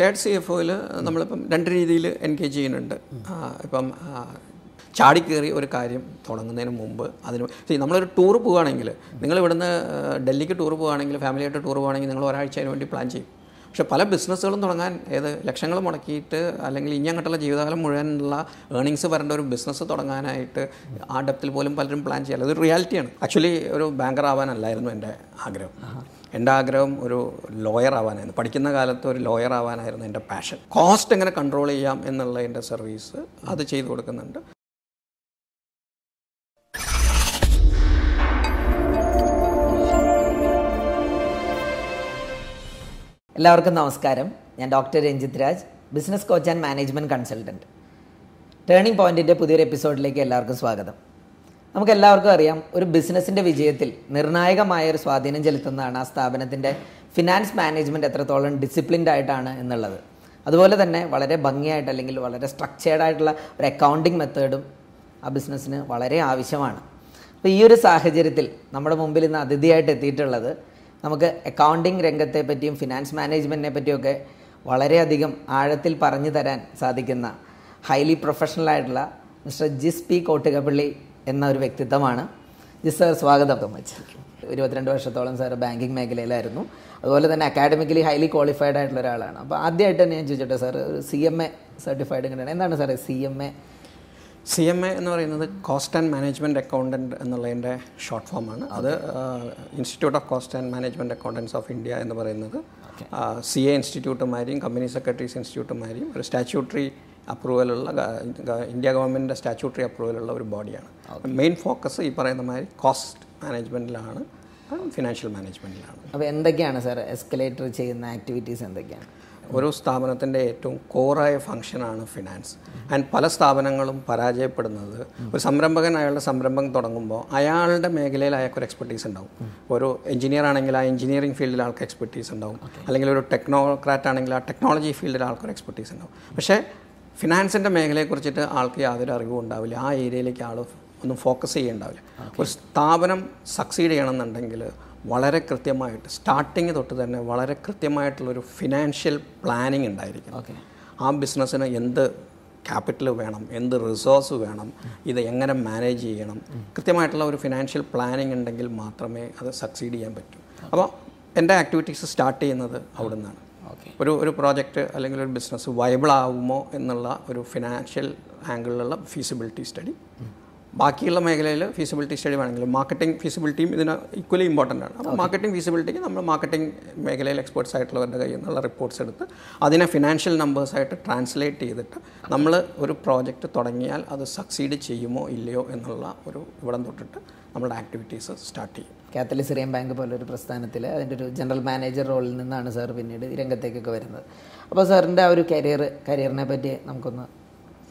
Shared C F ഒയിൽ നമ്മളിപ്പം രണ്ട് രീതിയിൽ എൻഗേജ് ചെയ്യുന്നുണ്ട്. ഇപ്പം ചാടിക്കേറി ഒരു കാര്യം തുടങ്ങുന്നതിന് മുമ്പ് അതിന് നമ്മളൊരു ടൂർ പോവുകയാണെങ്കിൽ നിങ്ങൾ ഇവിടുന്ന് ഡൽഹിക്ക് ടൂർ പോവുകയാണെങ്കിൽ ഫാമിലിയായിട്ട് ടൂർ പോവുകയാണെങ്കിൽ നിങ്ങൾ ഒരാഴ്ച അതിന് വേണ്ടി പ്ലാൻ ചെയ്യും. പക്ഷേ പല ബിസിനസ്സുകളും തുടങ്ങാൻ ഏത് ലക്ഷങ്ങൾ മുടക്കിയിട്ട് അല്ലെങ്കിൽ ഇനി അങ്ങോട്ടുള്ള ജീവിതകാലം മുഴുവനുള്ള ഏണിങ്സ് വരേണ്ട ഒരു ബിസിനസ് തുടങ്ങാനായിട്ട് ആ ഡെപ്തിൽ പോലും പലരും പ്ലാൻ ചെയ്യാറ് അതൊരു റിയാലിറ്റിയാണ്. ആക്ച്വലി ഒരു ബാങ്കർ ആവാനല്ലായിരുന്നു എന്റെ ആഗ്രഹം. എന്റെ ആഗ്രഹം ഒരു ലോയർ ആവാനായിരുന്നു. പഠിക്കുന്ന കാലത്ത് ഒരു ലോയർ ആവാനായിരുന്നു എന്റെ പാഷൻ. കോസ്റ്റ് എങ്ങനെ കൺട്രോൾ ചെയ്യാം എന്നുള്ള എന്റെ സർവീസ് അത് ചെയ്തു കൊടുക്കുന്നുണ്ട്. എല്ലാവർക്കും നമസ്കാരം. ഞാൻ doctor Ranjith Raj business coach and management consultant turning പോയിന്റിന്റെ പുതിയൊരു എപ്പിസോഡിലേക്ക് എല്ലാവർക്കും സ്വാഗതം. നമുക്ക് എല്ലാവർക്കും അറിയാം ഒരു ബിസിനസ്സിന്റെ വിജയത്തിൽ നിർണായകമായ ഒരു സ്വാധീനം ചെലുത്തുന്നതാണ് ആ സ്ഥാപനത്തിന്റെ ഫിനാൻസ് മാനേജ്മെന്റ് എത്രത്തോളം ഡിസിപ്ലിൻഡ് ആയിട്ടാണ് എന്നുള്ളത്. അതുപോലെ തന്നെ വളരെ ഭംഗിയായിട്ട് അല്ലെങ്കിൽ വളരെ സ്ട്രക്ചേർഡ് ആയിട്ടുള്ള ഒരു അക്കൗണ്ടിങ് മെത്തേഡും ആ ബിസിനസ്സിന് വളരെ ആവശ്യമാണ്. അപ്പോൾ ഈ ഒരു സാഹചര്യത്തിൽ നമ്മുടെ മുമ്പിൽ ഇന്ന് അതിഥിയായിട്ട് എത്തിയിട്ടുള്ളത് നമുക്ക് അക്കൗണ്ടിങ് രംഗത്തെ പറ്റിയും ഫിനാൻസ് മാനേജ്മെന്റിനെ പറ്റിയൊക്കെ വളരെയധികം ആഴത്തിൽ പറഞ്ഞു തരാൻ സാധിക്കുന്ന ഹൈലി പ്രൊഫഷണൽ ആയിട്ടുള്ള മിസ്റ്റർ ജിസ് പി കോട്ടുകപ്പള്ളി എന്ന ഒരു വ്യക്തിത്വമാണ്. ജിസ് സാർ സ്വാഗതം. ഇരുപത്തിരണ്ട് വർഷത്തോളം സാർ ബാങ്കിങ് മേഖലയിലായിരുന്നു. അതുപോലെ തന്നെ അക്കാഡമിക്കലി ഹൈലി ക്വാളിഫൈഡ് ആയിട്ടുള്ള ഒരാളാണ്. അപ്പോൾ ആദ്യമായിട്ട് തന്നെ ഞാൻ ചോദിച്ചോട്ടെ സാർ ഒരു സി എം എ സർട്ടിഫൈഡ് ഇങ്ങനെയാണ് എന്താണ് സാറേ C M A C M A എന്ന് പറയുന്നത് കോസ്റ്റ് ആൻഡ് മാനേജ്മെന്റ് അക്കൗണ്ടന്റ് എന്നുള്ളതിന്റെ ഷോർട്ട് ഫോമാണ് അത് institute of cost and management accountants of India എന്ന് പറയുന്നത്. സി എ ഇൻസ്റ്റിറ്റ്യൂട്ടുമാരെയും കമ്പനി സെക്രട്ടറീസ് ഇൻസ്റ്റിറ്റ്യൂട്ടുമാരെയും ഒരു സ്റ്റാച്യൂട്ടറി അപ്രൂവലുള്ള ഇന്ത്യ ഗവൺമെന്റിന്റെ സ്റ്റാച്യൂട്ടറി അപ്രൂവലുള്ള ഒരു ബോഡിയാണ്. മെയിൻ ഫോക്കസ് ഈ പറയുന്ന മാതിരി കോസ്റ്റ് മാനേജ്മെന്റിലാണ് ഫിനാൻഷ്യൽ മാനേജ്മെന്റിലാണ് അപ്പോൾ എന്തൊക്കെയാണ് സർ എസ്കലേറ്റർ ചെയ്യുന്ന ആക്ടിവിറ്റീസ് എന്തൊക്കെയാണ്? ഓരോ സ്ഥാപനത്തിന്റെ ഏറ്റവും കോറായ ഫംഗ്ഷനാണ് ഫിനാൻസ് ആൻഡ് പല സ്ഥാപനങ്ങളും പരാജയപ്പെടുന്നത് ഒരു സംരംഭകൻ അയാളുടെ സംരംഭം തുടങ്ങുമ്പോൾ അയാളുടെ മേഖലയിൽ അയാൾക്കൊരു എക്സ്പെർട്ടീസ് ഉണ്ടാവും. ഒരു എഞ്ചിനീയർ ആണെങ്കിൽ ആ എഞ്ചിനീയറിംഗ് ഫീൽഡിൽ ആൾക്ക് എക്സ്പെർട്ടീസ് ഉണ്ടാവും. അല്ലെങ്കിൽ ഒരു ടെക്നോക്രാറ്റ് ആണെങ്കിൽ ആ ടെക്നോളജി ഫീൽഡിൽ ആൾക്കൊരു എക്സ്പെർട്ടീസ് ഉണ്ടാവും. പക്ഷേ ഫിനാൻസിന്റെ മേഖലയെക്കുറിച്ചിട്ട് ആൾക്ക് യാതൊരു അറിവും ഉണ്ടാവില്ല. ആ ഏരിയയിലേക്ക് ആൾ ഒന്നും ഫോക്കസ് ചെയ്യേണ്ടാവില്ല. ഒരു സ്ഥാപനം സക്സീഡ് ചെയ്യണമെന്നുണ്ടെങ്കിൽ വളരെ കൃത്യമായിട്ട് സ്റ്റാർട്ടിങ് തൊട്ട് തന്നെ വളരെ കൃത്യമായിട്ടുള്ളൊരു ഫിനാൻഷ്യൽ പ്ലാനിങ് ഉണ്ടായിരിക്കും ആ ബിസിനസ്സിന് എന്ത് ക്യാപിറ്റൽ വേണം എന്ത് റിസോഴ്സ് വേണം ഇത് എങ്ങനെ മാനേജ് ചെയ്യണം കൃത്യമായിട്ടുള്ള ഒരു ഫിനാൻഷ്യൽ പ്ലാനിങ് ഉണ്ടെങ്കിൽ മാത്രമേ അത് സക്സീഡ് ചെയ്യാൻ പറ്റൂ. അപ്പോൾ എന്റെ ആക്ടിവിറ്റീസ് സ്റ്റാർട്ട് ചെയ്യുന്നത് അവിടെ നിന്നാണ് ഒരു ഒരു പ്രോജക്റ്റ് അല്ലെങ്കിൽ ഒരു ബിസിനസ് വയബിൾ ആവുമോ എന്നുള്ള ഒരു ഫിനാൻഷ്യൽ ആംഗിളിലുള്ള ഫീസിബിലിറ്റി സ്റ്റഡി ബാക്കിയുള്ള മേഖലയിൽ ഫീസിബിലിറ്റി സ്റ്റഡി വേണമെങ്കിലും മാർക്കറ്റിംഗ് ഫീസിബിലിറ്റിയും ഇതിന് ഈക്വലി ഇമ്പോർട്ടന്റ് ആണ്. അപ്പോൾ മാർക്കറ്റിംഗ് ഫീസിബിലിറ്റിക്ക് നമ്മൾ മാർക്കറ്റിംഗ് മേഖലയിൽ എക്സ്പേർട്സ് ആയിട്ടുള്ളവരുടെ കയ്യിൽ നിന്നുള്ള റിപ്പോർട്ട്സ് എടുത്ത് അതിനെ ഫിനാൻഷ്യൽ നമ്പേഴ്സായിട്ട് ട്രാൻസ്ലേറ്റ് ചെയ്തിട്ട് നമ്മൾ ഒരു പ്രോജക്റ്റ് തുടങ്ങിയാൽ അത് സക്സീഡ് ചെയ്യുമോ ഇല്ലയോ എന്നുള്ള ഒരു ഇവിടം തൊട്ടിട്ട് നമ്മുടെ ആക്ടിവിറ്റീസ് സ്റ്റാർട്ട് ചെയ്യും. കാത്തലിക് സിറിയൻ ബാങ്ക് പോലൊരു പ്രസ്ഥാനത്തിൽ അതിന്റെ ഒരു ജനറൽ മാനേജർ റോളിൽ നിന്നാണ് സാർ പിന്നീട് രംഗത്തേക്കൊക്കെ വരുന്നത്. അപ്പോൾ സാറിന്റെ ആ ഒരു കരിയർ കരിയറിനെ പറ്റി നമുക്കൊന്ന്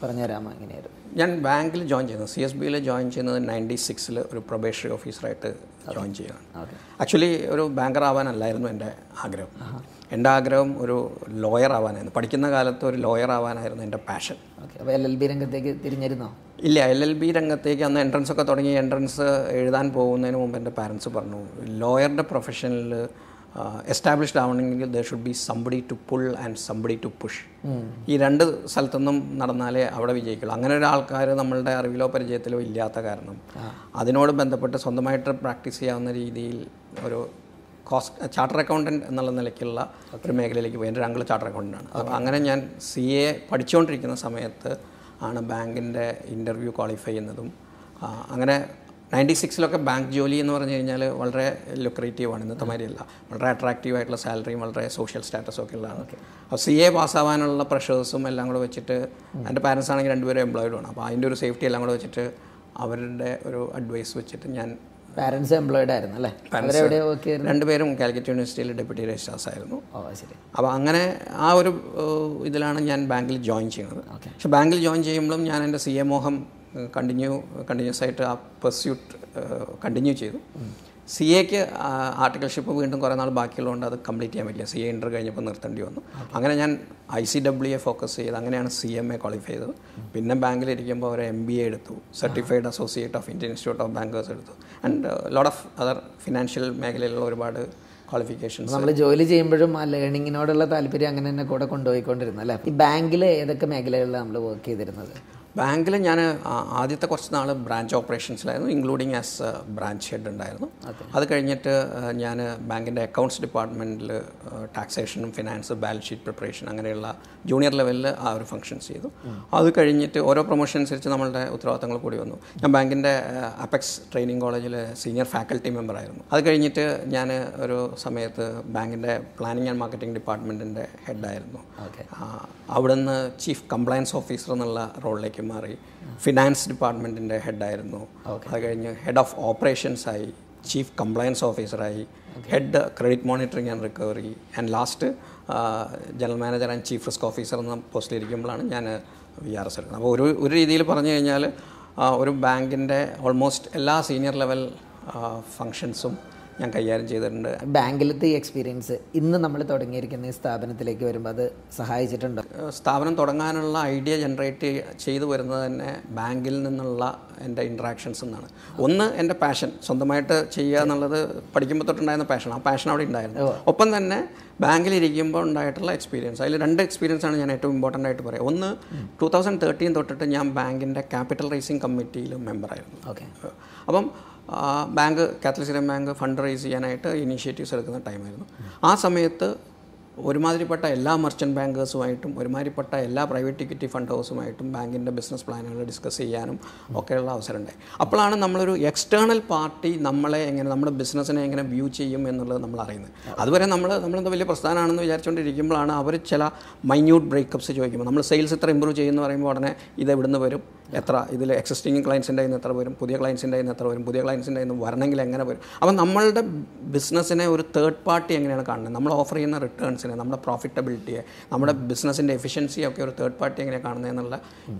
പറഞ്ഞുതരാമോ എങ്ങനെയായിരുന്നു? ഞാൻ ബാങ്കിൽ ജോയിൻ ചെയ്യുന്നത് സി എസ് ബിയിൽ ജോയിൻ ചെയ്യുന്നത് നയന്റി സിക്സിൽ ഒരു പ്രൊബേഷറി ഓഫീസറായിട്ട് ജോയിൻ ചെയ്യുകയാണ്. ആക്ച്വലി ഒരു ബാങ്കർ ആവാനല്ലായിരുന്നു എന്റെ ആഗ്രഹം. എന്റെ ആഗ്രഹം ഒരു ലോയർ ആവാനായിരുന്നു. പഠിക്കുന്ന കാലത്ത് ഒരു ലോയർ ആവാനായിരുന്നു എന്റെ പാഷൻ. ഓക്കെ. അപ്പോൾ എൽ എൽ ബി രംഗത്തേക്ക് തിരിഞ്ഞിരുന്നോ? ഇല്ല എൽ എൽ ബി രംഗത്തേക്ക് അന്ന് എൻട്രൻസ് ഒക്കെ തുടങ്ങി എൻട്രൻസ് എഴുതാൻ പോകുന്നതിന് മുമ്പ് എന്റെ പാരൻസ് പറഞ്ഞു ലോയറുടെ പ്രൊഫഷനിൽ എസ്റ്റാബ്ലിഷ്ഡ് ആവണമെങ്കിൽ there should be somebody to pull and somebody to push ഈ രണ്ട് സ്ഥലത്തൊന്നും നടന്നാലേ അവിടെ വിജയിക്കുള്ളൂ. അങ്ങനെ ഒരു ആൾക്കാർ നമ്മളുടെ അറിവിലോ പരിചയത്തിലോ ഇല്ലാത്ത കാരണം. അതിനോട് ബന്ധപ്പെട്ട് സ്വന്തമായിട്ട് പ്രാക്ടീസ് ചെയ്യാവുന്ന രീതിയിൽ ഒരു കോസ്റ്റ് ചാർട്ടർ അക്കൗണ്ടന്റ് എന്നുള്ള നിലയ്ക്കുള്ള ഒരു മേഖലയിലേക്ക് പോയി. എന്റെ അങ്കിൾ ചാർട്ടർ അക്കൗണ്ടന്റാണ് അപ്പോൾ അങ്ങനെ ഞാൻ സി എ പഠിച്ചുകൊണ്ടിരിക്കുന്ന സമയത്ത് ആണ് ബാങ്കിന്റെ ഇന്റർവ്യൂ ക്വാളിഫൈ ചെയ്യുന്നതും അങ്ങനെ നയന്റി സിക്സിലൊക്കെ ബാങ്ക് ജോലി എന്ന് പറഞ്ഞു കഴിഞ്ഞാൽ വളരെ ലുക്രേറ്റീവാണ്. ഇന്നത്തെ മാതിരിയല്ല. വളരെ അട്രാക്റ്റീവ് ആയിട്ടുള്ള സാലറിയും വളരെ സോഷ്യൽ സ്റ്റാറ്റസും ഒക്കെ ഉള്ളതാണ് അപ്പോൾ സി എ പാസ്സാവാനുള്ള പ്രഷേഴ്സും എല്ലാം കൂടെ വെച്ചിട്ട് എന്റെ പാരൻസ് ആണെങ്കിൽ രണ്ടുപേരും എംപ്ലോയിഡ് ആണ്. അപ്പോൾ അതിന്റെ ഒരു സേഫ്റ്റി എല്ലാം കൂടെ വെച്ചിട്ട് അവരുടെ ഒരു അഡ്വൈസ് വെച്ചിട്ട് ഞാൻ പാരൻസ് എംപ്ലോയിഡ് ആയിരുന്നു അല്ലേ? രണ്ടുപേരും കാലിക്കറ്റ് യൂണിവേഴ്സിറ്റിയിൽ ഡെപ്യൂട്ടി രജിസ്ട്രാസ് ആയിരുന്നു. ശരി. അപ്പോൾ അങ്ങനെ ആ ഒരു ഇതിലാണ് ഞാൻ ബാങ്കിൽ ജോയിൻ ചെയ്യുന്നത്. പക്ഷെ ബാങ്കിൽ ജോയിൻ ചെയ്യുമ്പോഴും ഞാൻ എന്റെ സി എ മോഹം കണ്ടിന്യൂ കണ്ടിന്യൂസ് ആയിട്ട് ആ പെർസ്യൂട്ട് കണ്ടിന്യൂ ചെയ്തു. സി എക്ക് ആർട്ടിക്കൽഷിപ്പ് വീണ്ടും കുറേ നാൾ ബാക്കിയുള്ളതുകൊണ്ട് അത് കംപ്ലീറ്റ് ചെയ്യാൻ പറ്റില്ല. സി എ ഇന്റർ കഴിഞ്ഞപ്പോൾ നിർത്തേണ്ടി വന്നു. അങ്ങനെ ഞാൻ I C W A focus ചെയ്ത് അങ്ങനെയാണ് സി എം എ ക്വാളിഫൈ ചെയ്തത്. പിന്നെ ബാങ്കിലിരിക്കുമ്പോൾ ഒരു എം ബി എ എടുത്തു. Certified associate of Indian institute of bankers എടുത്തു. And lot of other financial മേഖലയിലുള്ള ഒരുപാട് ക്വാളിഫിക്കേഷൻസ് നമ്മൾ ജോലി ചെയ്യുമ്പോഴും ആ ലേണിങ്ങിനോടുള്ള താല്പര്യം അങ്ങനെ തന്നെ കൂടെ കൊണ്ടുപോയിക്കൊണ്ടിരുന്നു അല്ലേ? ഈ ബാങ്കിൽ ഏതൊക്കെ മേഖലകളിലാണ് നമ്മൾ വർക്ക് ചെയ്തിരുന്നത്? ബാങ്കിൽ ഞാൻ ആദ്യത്തെ കുറച്ച് നാൾ ബ്രാഞ്ച് ഓപ്പറേഷൻസിലായിരുന്നു ഇൻക്ലൂഡിങ് ആസ് ബ്രാഞ്ച് ഹെഡ് ഉണ്ടായിരുന്നു. അത്. കഴിഞ്ഞിട്ട് ഞാൻ ബാങ്കിന്റെ അക്കൗണ്ട്സ് ഡിപ്പാർട്ട്മെന്റിൽ ടാക്സേഷനും ഫിനാൻസ് ബാലൻസ് ഷീറ്റ് പ്രിപ്പറേഷൻ അങ്ങനെയുള്ള ജൂനിയർ ലെവലിൽ ആ ഒരു ഫംഗ്ഷൻസ് ചെയ്തു. അത് കഴിഞ്ഞിട്ട് ഓരോ പ്രൊമോഷൻ അനുസരിച്ച് നമ്മളുടെ ഉത്തരവാദിത്തങ്ങൾ കൂടി വന്നു. ഞാൻ ബാങ്കിന്റെ അപെക്സ് ട്രെയിനിങ് കോളേജിൽ സീനിയർ ഫാക്കൽറ്റി മെമ്പർ ആയിരുന്നു. അത് കഴിഞ്ഞിട്ട് ഞാൻ ഒരു സമയത്ത് ബാങ്കിന്റെ പ്ലാനിങ് ആൻഡ് മാർക്കറ്റിംഗ് ഡിപ്പാർട്ട്മെന്റിന്റെ ഹെഡായിരുന്നു അവിടുന്ന് ചീഫ് കംപ്ലയൻസ് ഓഫീസർ എന്നുള്ള റോളിലേക്ക് മാറി. ഫിനാൻസ് ഡിപ്പാർട്ട്മെന്റിന്റെ ഹെഡായിരുന്നു അത് കഴിഞ്ഞ് ഹെഡ് ഓഫ് ഓപ്പറേഷൻസ് ആയി ചീഫ് കംപ്ലയൻസ് ഓഫീസറായി head credit monitoring and recovery and last general manager and chief risk officer എന്ന പോസ്റ്റിലിരിക്കുമ്പോഴാണ് ഞാൻ വി ആർ എസ് എടുക്കുന്നത്. അപ്പോൾ ഒരു ഒരു രീതിയിൽ പറഞ്ഞു കഴിഞ്ഞാൽ ഒരു ബാങ്കിന്റെ ഓൾമോസ്റ്റ് എല്ലാ സീനിയർ ലെവൽ ഫങ്ഷൻസും ഞാൻ കൈകാര്യം ചെയ്തിട്ടുണ്ട്. ബാങ്കിലത്തെ ഈ എക്സ്പീരിയൻസ് ഇന്ന് നമ്മൾ തുടങ്ങിയിരിക്കുന്ന ഈ സ്ഥാപനത്തിലേക്ക് വരുമ്പോൾ അത് സഹായിച്ചിട്ടുണ്ട്? സ്ഥാപനം തുടങ്ങാനുള്ള ഐഡിയ ജനറേറ്റ് ചെയ്തു വരുന്നത് തന്നെ ബാങ്കിൽ നിന്നുള്ള എന്റെ ഇൻട്രാക്ഷൻസ് എന്നാണ്. ഒന്ന് എന്റെ പാഷൻ സ്വന്തമായിട്ട് ചെയ്യുക എന്നുള്ളത് പഠിക്കുമ്പോൾ തൊട്ടുണ്ടായിരുന്ന പാഷൻ ആ പാഷൻ അവിടെ ഉണ്ടായിരുന്നു. ഒപ്പം തന്നെ ബാങ്കിലിരിക്കുമ്പോൾ ഉണ്ടായിട്ടുള്ള എക്സ്പീരിയൻസ് അതിൽ രണ്ട് എക്സ്പീരിയൻസ് ആണ് ഞാൻ ഏറ്റവും ഇമ്പോർട്ടന്റ് ആയിട്ട് പറയാം. ഒന്ന് ടൂ തൗസൻഡ് തേർട്ടീൻ തൊട്ടിട്ട് ഞാൻ ബാങ്കിന്റെ ക്യാപിറ്റൽ റൈസിംഗ് കമ്മിറ്റിയിലും മെമ്പറായിരുന്നു ഓക്കെ. അപ്പം bank Catholic bank fund raise ചെയ്യാനായിട്ട് ഇനീഷ്യേറ്റീവ്സ് എടുക്കുന്ന ടൈമായിരുന്നു. ആ സമയത്ത് ഒരുമാതിരിപ്പെട്ട എല്ലാ മർച്ചന്റ് ബാങ്കേഴ്സുമായിട്ടും ഒരുമാതിരിപ്പെട്ട എല്ലാ പ്രൈവറ്റ് ഇക്വിറ്റി ഫണ്ട് ഹൗസുമായിട്ടും ബാങ്കിന്റെ ബിസിനസ് പ്ലാനുകൾ ഡിസ്കസ് ചെയ്യാനും ഒക്കെയുള്ള അവസരം ഉണ്ടായി അപ്പോഴാണ് നമ്മളൊരു എക്സ്റ്റേണൽ പാർട്ടി നമ്മളെ എങ്ങനെ നമ്മുടെ ബിസിനസ്സിനെ എങ്ങനെ വ്യൂ ചെയ്യും എന്നുള്ളത് നമ്മൾ അറിയുന്നത്. അതുവരെ നമ്മൾ നമ്മളെന്താ വലിയ പ്രസ്ഥാനമാണെന്ന് വിചാരിച്ചുകൊണ്ടിരിക്കുമ്പോഴാണ് അവർ ചില മൈന്യൂട്ട് ബ്രേക്കപ്സ് ചോദിക്കുമ്പോൾ നമ്മൾ സെയിൽസ് ഇത്ര ഇമ്പ്രൂവ് ചെയ്യുമെന്ന് പറയുമ്പോൾ ഉടനെ ഇത് എവിടുന്ന് വരും? എത്ര ഇതിൽ എക്സിസ്റ്റിംഗ് ക്ലയൻസിന്റെ നിന്ന് എത്ര വരും? പുതിയ ക്ലയൻസിന്റെ നിന്ന് എത്ര വരും? പുതിയ ക്ലയൻസിന്റെ നിന്ന് വരണമെങ്കിൽ എങ്ങനെ വരും? അപ്പം നമ്മളുടെ ബിസിനസ്സിനെ ഒരു തേർഡ് പാർട്ടി എങ്ങനെയാണ് കാണുന്നത്? നമ്മൾ ഓഫർ ചെയ്യുന്ന റിട്ടേൺസിനെ നമ്മുടെ പ്രോഫിറ്റബിലിറ്റിയെ നമ്മുടെ ബിസിനസ്സിന്റെ എഫിഷ്യൻസി ഒക്കെ ഒരു തേർഡ് പാർട്ടി എങ്ങനെയാണ് കാണുന്നത് എന്നുള്ള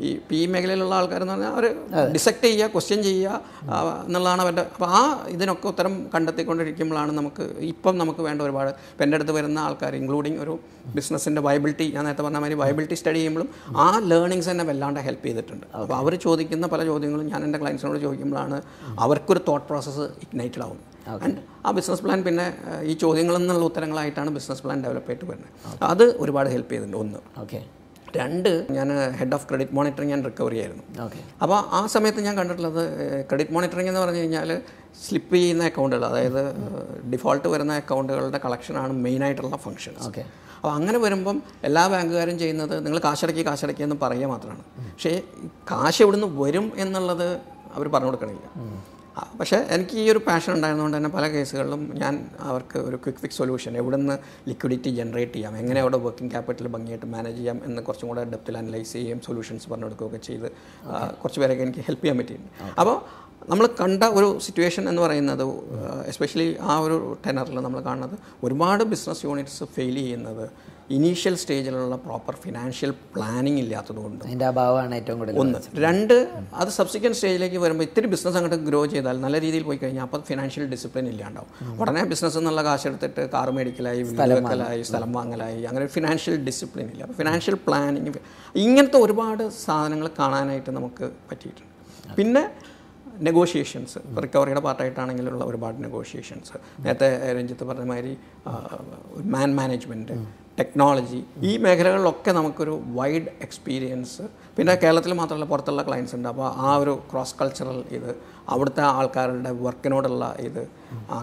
ഈ പി ഈ മേഖലയിലുള്ള ആൾക്കാരെന്ന് പറഞ്ഞാൽ അവർ ഡിസക്ട് ചെയ്യുക ക്വസ്റ്റ്യൻ ചെയ്യുക എന്നുള്ളതാണ് അവരുടെ അപ്പോൾ ആ ഇതിനൊക്കെ ഉത്തരം കണ്ടെത്തിക്കൊണ്ടിരിക്കുമ്പോഴാണ് നമുക്ക് ഇപ്പം നമുക്ക് വേണ്ട ഒരുപാട് ഇപ്പം എന്റെ അടുത്ത് വരുന്ന ആൾക്കാർ ഇൻക്ലൂഡിങ് ഒരു ബിസിനസ്സിന്റെ വയബിലിറ്റി ഞാൻ നേരത്തെ പറഞ്ഞ മാതിരി വയബിലിറ്റി സ്റ്റഡി ചെയ്യുമ്പോഴും ആ ലേണിങ്സ് തന്നെ വല്ലാണ്ട് ഹെൽപ്പ് ചെയ്തിട്ടുണ്ട്. അപ്പോൾ അവർ ചോദിക്കുന്ന പല ചോദ്യങ്ങളും ഞാൻ എന്റെ ക്ലയൻസിനോട് ചോദിക്കുമ്പോഴാണ് അവർക്കൊരു തോട്ട് പ്രോസസ്സ് ഇഗ്നൈറ്റഡ് ആവും ആൻഡ് ആ ബിസിനസ് പ്ലാൻ പിന്നെ ഈ ചോദ്യങ്ങളിൽ നിന്നുള്ള ഉത്തരങ്ങളായിട്ടാണ് ബിസിനസ് പ്ലാൻ ഡെവലപ്പ് ആയിട്ട് വരുന്നത് അത് ഒരുപാട് ഹെൽപ്പ് ചെയ്തിട്ടുണ്ട്. ഒന്ന്. ഓക്കെ രണ്ട് ഞാൻ head of credit monitoring and recovery ആയിരുന്നു. ഓക്കെ അപ്പോൾ ആ സമയത്ത് ഞാൻ കണ്ടിട്ടുള്ളത് ക്രെഡിറ്റ് മോണിറ്ററിംഗ് എന്ന് പറഞ്ഞു കഴിഞ്ഞാൽ സ്ലിപ്പ് ചെയ്യുന്ന അക്കൗണ്ടുകൾ അതായത് ഡിഫോൾട്ട് വരുന്ന അക്കൗണ്ടുകളുടെ കളക്ഷനാണ് മെയിനായിട്ടുള്ള ഫങ്ഷൻസ് ഓക്കെ അപ്പോൾ അങ്ങനെ വരുമ്പം എല്ലാ ബാങ്കുകാരും ചെയ്യുന്നത് നിങ്ങൾ കാശടക്കി കാശടക്കി എന്ന് പറയുക മാത്രമാണ്. പക്ഷേ കാശ് എവിടുന്ന് വരും എന്നുള്ളത് അവർ പറഞ്ഞു കൊടുക്കണില്ല. പക്ഷേ എനിക്ക് ഈ ഒരു പാഷൻ ഉണ്ടായിരുന്നതുകൊണ്ട് തന്നെ പല കേസുകളിലും ഞാൻ അവർക്ക് ഒരു ക്വിക്ക് ഫിക്സ് സൊല്യൂഷൻ എവിടുന്ന് ലിക്വിഡിറ്റി ജനറേറ്റ് ചെയ്യാം എങ്ങനെ അവിടെ വർക്കിംഗ് ക്യാപിറ്റൽ ഭംഗിയായിട്ട് മാനേജ് ചെയ്യാം എന്ന് കുറച്ചും കൂടെ ഡെപ്തിൽ അനലൈസ് ചെയ്യുകയും സൊല്യൂഷൻസ് പറഞ്ഞു കൊടുക്കുകയൊക്കെ ചെയ്ത് കുറച്ച് പേരൊക്കെ എനിക്ക് ഹെൽപ്പ് ചെയ്യാൻ പറ്റിയിട്ടുണ്ട്. അപ്പോൾ നമ്മൾ കണ്ട ഒരു സിറ്റുവേഷൻ എന്ന് പറയുന്നത് എസ്പെഷ്യലി ആ ഒരു ടെനറിൽ നമ്മൾ കാണുന്നത് ഒരുപാട് ബിസിനസ് യൂണിറ്റ്സ് ഫെയിൽ ചെയ്യുന്നത് ഇനീഷ്യൽ സ്റ്റേജിലുള്ള പ്രോപ്പർ ഫിനാൻഷ്യൽ പ്ലാനിങ് ഇല്ലാത്തതുകൊണ്ട് അതിന്റെ അഭാവമാണ് ഏറ്റവും കൂടുതൽ ഒന്ന്. രണ്ട് അത് സബ്സിക്വന്റ് സ്റ്റേജിലേക്ക് വരുമ്പോൾ ഇത്തിരി ബിസിനസ് അങ്ങോട്ട് ഗ്രോ ചെയ്താൽ നല്ല രീതിയിൽ പോയി കഴിഞ്ഞാൽ അപ്പോൾ ഫിനാൻഷ്യൽ ഡിസിപ്ലിൻ ഇല്ലാണ്ടാവും. ഉടനെ ബിസിനസ് എന്നുള്ള കാശ് എടുത്തിട്ട് കാർ മേടിക്കലായി വീട് വെക്കലായി സ്ഥലം വാങ്ങലായി അങ്ങനെ ഫിനാൻഷ്യൽ ഡിസിപ്ലിൻ ഇല്ല. അപ്പോൾ ഫിനാൻഷ്യൽ പ്ലാനിങ് ഇങ്ങനത്തെ ഒരുപാട് സാധനങ്ങൾ കാണാനായിട്ട് നമുക്ക് പറ്റിയിട്ടുണ്ട്. പിന്നെ നെഗോഷിയേഷൻസ് റിക്കവറിയുടെ പാർട്ടായിട്ടാണെങ്കിലുള്ള ഒരുപാട് നെഗോഷിയേഷൻസ് നേരത്തെ രഞ്ജിത്ത് പറഞ്ഞ മാതിരി മാൻ മാനേജ്മെന്റ് ടെക്നോളജി ഈ മേഖലകളിലൊക്കെ നമുക്കൊരു വൈഡ് എക്സ്പീരിയൻസ് പിന്നെ കേരളത്തിൽ മാത്രമല്ല പുറത്തുള്ള ക്ലയൻസ് ഉണ്ട്. അപ്പോൾ ആ ഒരു ക്രോസ് കൾച്ചറൽ ഇത് അവിടുത്തെ ആൾക്കാരുടെ വർക്കിനോടുള്ള ഇത്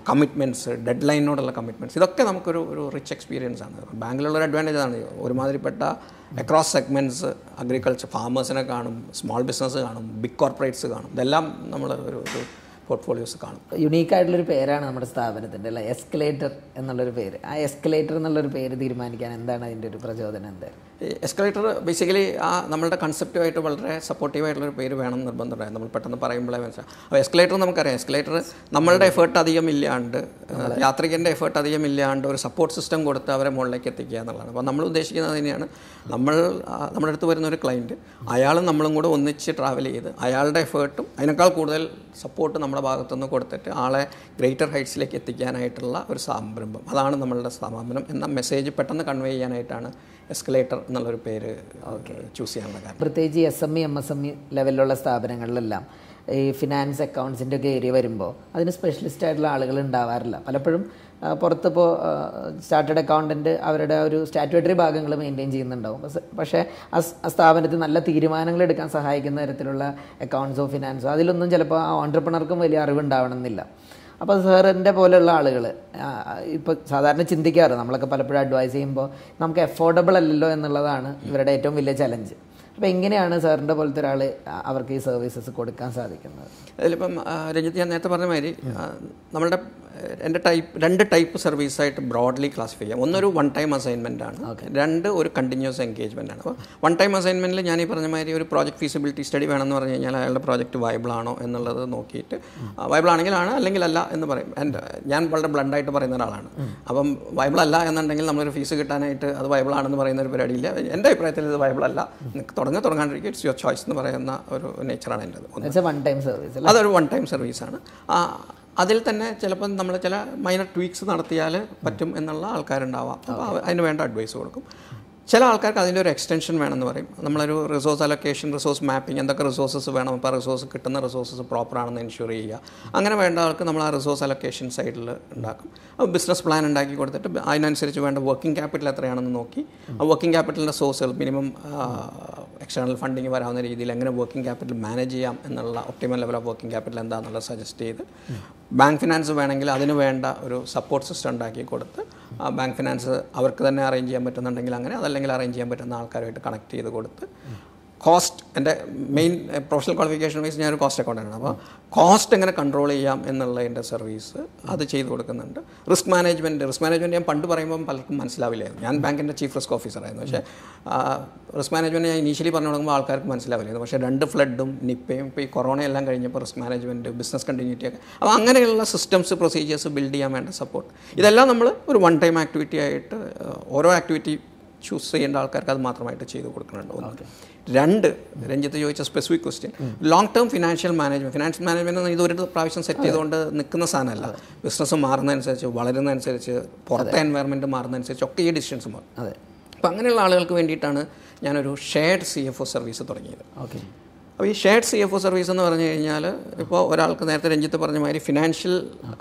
കമ്മിറ്റ്മെന്റ്സ് ഡെഡ് ലൈനിനോടുള്ള കമ്മിറ്റ്മെന്റ്സ് ഇതൊക്കെ നമുക്കൊരു ഒരു റിച്ച് എക്സ്പീരിയൻസ് ആണ്. ബാങ്കിലുള്ള ഒരു അഡ്വാന്റേജ് ആണ്. ഒരുമാതിരിപ്പെട്ട അക്രോസ് സെഗ്മെന്റ്സ് അഗ്രികൾച്ചർ ഫാമേഴ്സിനെ കാണും സ്മോൾ ബിസിനസ് കാണും ബിഗ് കോർപ്പറേറ്റ്സ് കാണും. ഇതെല്ലാം നമ്മൾ ഒരു ഒരു പോർട്ട്ഫോളിയോസ് കാണും. യുണീക്ക് ആയിട്ടുള്ളൊരു പേരാണ് നമ്മുടെ സ്ഥാപനത്തിന്റെ അല്ലേ? എസ്കലേറ്റർ എന്നുള്ളൊരു പേര്. ആ എസ്കലേറ്റർ എന്നുള്ളൊരു പേര് തീരുമാനിക്കാൻ എന്താണ് അതിന്റെ ഒരു പ്രചോദനം എന്താ എസ്കലേറ്റർ ബേസിക്കലി ആ നമ്മളുടെ കൺസെപ്റ്റുമായിട്ട് വളരെ സപ്പോർട്ടീവായിട്ടുള്ളൊരു പേര് വേണം എന്ന് നിർബന്ധമുണ്ടായിരുന്നു നമ്മൾ പെട്ടെന്ന് പറയുമ്പോഴേ മനസ്സിലാവും അപ്പോൾ എസ്കലേറ്റർ നമുക്കറിയാം. എസ്കലേറ്റർ നമ്മളുടെ എഫേർട്ട് അധികം ഇല്ലാണ്ട് യാത്രികന്റെ എഫേർട്ട് അധികം ഇല്ലാണ്ട് ഒരു സപ്പോർട്ട് സിസ്റ്റം കൊടുത്ത് അവരെ മുകളിലേക്ക് എത്തിക്കുക എന്നുള്ളതാണ്. അപ്പോൾ നമ്മൾ ഉദ്ദേശിക്കുന്നത് തന്നെയാണ് നമ്മൾ നമ്മുടെ അടുത്ത് വരുന്ന ഒരു ക്ലയന്റ് അയാളും നമ്മളും കൂടെ ഒന്നിച്ച് ട്രാവൽ ചെയ്ത് അയാളുടെ എഫേർട്ടും അതിനേക്കാൾ കൂടുതൽ സപ്പോർട്ട് നമ്മുടെ ഭാഗത്തുനിന്ന് കൊടുത്തിട്ട് ആളെ ഗ്രേറ്റർ ഹൈറ്റ്സിലേക്ക് എത്തിക്കാനായിട്ടുള്ള ഒരു സംരംഭം. അതാണ് നമ്മളുടെ സമാപനം എന്ന മെസ്സേജ് പെട്ടെന്ന് കൺവേ ചെയ്യാനായിട്ടാണ് എസ്കലേറ്റർ എന്നുള്ളൊരു പേര് ചൂസ് ചെയ്യാനുള്ള കാരണം. പ്രത്യേകിച്ച് S M E M S M E ലെവലിലുള്ള സ്ഥാപനങ്ങളിലെല്ലാം ഈ ഫിനാൻസ് അക്കൗണ്ട്സിന്റെ ഒക്കെ ഏരിയ വരുമ്പോൾ അതിന് സ്പെഷ്യലിസ്റ്റ് ആയിട്ടുള്ള ആളുകൾ ഉണ്ടാവാറില്ല. പലപ്പോഴും പുറത്തിപ്പോൾ സ്റ്റാർട്ടഡ് അക്കൗണ്ടന്റ് അവരുടെ ഒരു സ്റ്റാറ്റുവേറ്ററി ഭാഗങ്ങൾ മെയിന്റെയിൻ ചെയ്യുന്നുണ്ടാവും. പക്ഷേ ആ സ്ഥാപനത്തിൽ നല്ല തീരുമാനങ്ങൾ എടുക്കാൻ സഹായിക്കുന്ന തരത്തിലുള്ള അക്കൗണ്ട്സോ ഫിനാൻസോ അതിലൊന്നും ചിലപ്പോൾ ആ ഓണ്ടർപ്രണർക്കും വലിയ അറിവുണ്ടാവണമെന്നില്ല. അപ്പോൾ സാറിന്റെ പോലെയുള്ള ആളുകൾ ഇപ്പോൾ സാധാരണ ചിന്തിക്കാറ് നമ്മളൊക്കെ പലപ്പോഴും അഡ്വൈസ് ചെയ്യുമ്പോൾ നമുക്ക് അഫോർഡബിൾ അല്ലല്ലോ എന്നുള്ളതാണ് ഇവരുടെ ഏറ്റവും വലിയ ചലഞ്ച് അപ്പോൾ എങ്ങനെയാണ് സാറിന്റെ പോലത്തെ ഒരാൾ അവർക്ക് ഈ സർവീസസ് കൊടുക്കാൻ സാധിക്കുന്നത്? അതിലിപ്പം രഞ്ജിത്ത് ഞാൻ നേരത്തെ പറഞ്ഞ മാതിരി നമ്മളുടെ എന്റെ ടൈപ്പ് രണ്ട് ടൈപ്പ് സർവീസായിട്ട് ബ്രോഡ്ലി ക്ലാസിഫൈ ചെയ്യാം. ഒന്നൊരു വൺ ടൈം അസൈൻമെന്റ് ആണ്. രണ്ട് ഒരു കണ്ടിന്യൂസ് എൻഗേജ്മെന്റ് ആണ്. അപ്പോൾ വൺ ടൈം അസൈൻമെന്റിൽ ഞാൻ ഈ പറഞ്ഞ മാതിരി ഒരു പ്രോജക്റ്റ് ഫീസിബിലിറ്റി സ്റ്റഡി വേണമെന്ന് പറഞ്ഞു കഴിഞ്ഞാൽ അയാളുടെ പ്രോജക്റ്റ് വയബിൾ ആണോ എന്നുള്ളത് നോക്കിയിട്ട് വയബിൾ ആണെങ്കിലാണ് അല്ലെങ്കിൽ അല്ല എന്ന് പറയും. എന്റെ ഞാൻ വളരെ ബ്ലണ്ടായിട്ട് പറയുന്ന ഒരാളാണ്. അപ്പം വയബിൾ അല്ല എന്നുണ്ടെങ്കിൽ നമ്മളൊരു ഫീസ് കിട്ടാനായിട്ട് അത് വയബിൾ ആണെന്ന് പറയുന്ന ഒരു പരിപാടിയില്ല. എന്റെ അഭിപ്രായത്തിൽ ഇത് വയബിൾ അല്ല. നിങ്ങൾക്ക് തുടങ്ങാണ്ടിരിക്കുക തുടങ്ങാണ്ടിരിക്കും. ഇറ്റ്സ് യുവർ ചോയ്സ് എന്ന് പറയുന്ന ഒരു നേച്ചറാണ് എന്റെത് വൺ ടൈം സർവീസ് അതൊരു വൺ ടൈം സർവീസാണ് അതിൽ തന്നെ ചിലപ്പം നമ്മൾ ചില മൈനർ ട്വീക്സ് നടത്തിയാൽ പറ്റും എന്നുള്ള ആൾക്കാരുണ്ടാവാം. അപ്പോൾ അതിന് വേണ്ട അഡ്വൈസ് കൊടുക്കും. ചില ആൾക്കാർക്ക് അതിന്റെ ഒരു എക്സ്റ്റൻഷൻ വേണമെന്ന് പറയും. നമ്മളൊരു റിസോഴ്സ് അലൊക്കേഷൻ റിസോഴ്സ് മാപ്പിംഗ് എന്തൊക്കെ റിസോഴ്സസ് വേണം? അപ്പോൾ റിസോഴ്സ് കിട്ടുന്ന റിസോഴ്സസ് പ്രോപ്പർ ആണെന്ന് എൻഷുർ ചെയ്യുക. അങ്ങനെ വേണ്ട ആൾക്ക് നമ്മൾ ആ റിസോഴ്സ് അലൊക്കേഷൻ സൈഡിൽ ഉണ്ടാക്കും. അപ്പോൾ ബിസിനസ് പ്ലാൻ ഉണ്ടാക്കി കൊടുത്തിട്ട് അതിനനുസരിച്ച് വേണ്ട വർക്കിംഗ് ക്യാപിറ്റൽ എത്രയാണെന്ന് നോക്കി. ആ വർക്കിംഗ് ക്യാപിറ്റലിന്റെ സോഴ്സുകൾ മിനിമം എക്സ്റ്റേണൽ ഫണ്ടിങ് വരാവുന്ന രീതിയിൽ എങ്ങനെ വർക്കിംഗ് ക്യാപിറ്റൽ മാനേജ് ചെയ്യാം എന്നുള്ള optimal level of working capital എന്താണെന്നുള്ളത് സജസ്റ്റ് ചെയ്ത് ബാങ്ക് ഫിനാൻസ് വേണമെങ്കിൽ അതിന് വേണ്ട ഒരു സപ്പോർട്ട് സിസ്റ്റം ഉണ്ടാക്കി കൊടുത്ത് ആ ബാങ്ക് ഫിനാൻസ് അവർക്ക് തന്നെ അറേഞ്ച് ചെയ്യാൻ പറ്റുന്നുണ്ടെങ്കിൽ അങ്ങനെ അതല്ലെങ്കിൽ അറേഞ്ച് ചെയ്യാൻ പറ്റുന്ന ആൾക്കാരുമായിട്ട് കണക്ട് ചെയ്ത് കൊടുത്ത് കോസ്റ്റ് എന്റെ മെയിൻ പ്രൊഫഷണൽ ക്വാളിഫിക്കേഷൻ വൈസ് ഞാനൊരു കോസ്റ്റ് അക്കൗണ്ടാണ് അപ്പോൾ കോസ്റ്റ് എങ്ങനെ കൺട്രോൾ ചെയ്യാം എന്നുള്ള എന്റെ സർവീസ് അത് ചെയ്തു കൊടുക്കുന്നുണ്ട്. റിസ്ക് മാനേജ്മെന്റ് റിസ്ക് മാനേജ്മെന്റ് ഞാൻ പണ്ട് പറയുമ്പോൾ പലർക്കും മനസ്സിലാവില്ലായിരുന്നു. ഞാൻ ബാങ്കിന്റെ ചീഫ് റിസ്ക് ഓഫീസറായിരുന്നു പക്ഷേ റിസ്ക് മാനേജ്മെന്റ് ഞാൻ ഇനീഷ്യലി പറഞ്ഞു തുടങ്ങുമ്പോൾ ആൾക്കാർക്ക് മനസ്സിലാവില്ലായിരുന്നു. പക്ഷേ രണ്ട് ഫ്ലഡും നിപ്പയും ഇപ്പോൾ ഈ കൊറോണ എല്ലാം കഴിഞ്ഞപ്പോൾ റിസ്ക് മാനേജ്മെന്റ് ബിസിനസ് കണ്ടിന്യൂറ്റി ഒക്കെ. അപ്പോൾ അങ്ങനെയുള്ള സിസ്റ്റംസ് പ്രൊസീജിയേഴ്സ് ബിൽഡ് ചെയ്യാൻ വേണ്ട സപ്പോർട്ട് ഇതെല്ലാം നമ്മൾ ഒരു വൺ ടൈം ആക്ടിവിറ്റി ആയിട്ട് ഓരോ ആക്ടിവിറ്റി ചൂസ് ചെയ്യേണ്ട ആൾക്കാർക്ക് അത് മാത്രമായിട്ട് ചെയ്ത് കൊടുക്കുന്നുണ്ട് ഒന്ന്. രണ്ട് രഞ്ജിത്ത് ചോദിച്ച specific question long term financial management financial management ഇത് ഒരു പ്രാവശ്യം സെറ്റ് ചെയ്തുകൊണ്ട് നിൽക്കുന്ന സാധനമല്ല. ബിസിനസ് മാറുന്നതനുസരിച്ച് വളരുന്നതനുസരിച്ച് പുറത്തെ എൻവയറമെന്റ് മാറുന്നതനുസരിച്ച് ഒക്കെ ഈ ഡിസിഷൻസ് മാറും. അതെ. അപ്പോൾ അങ്ങനെയുള്ള ആളുകൾക്ക് വേണ്ടിയിട്ടാണ് ഞാനൊരു shared C F O service തുടങ്ങിയത്. ഓക്കെ. അപ്പോൾ ഈ shared C F O service എന്ന് പറഞ്ഞു കഴിഞ്ഞാൽ ഇപ്പോൾ ഒരാൾക്ക് നേരത്തെ രഞ്ജിത്ത് പറഞ്ഞ മാതിരി ഫിനാൻഷ്യൽ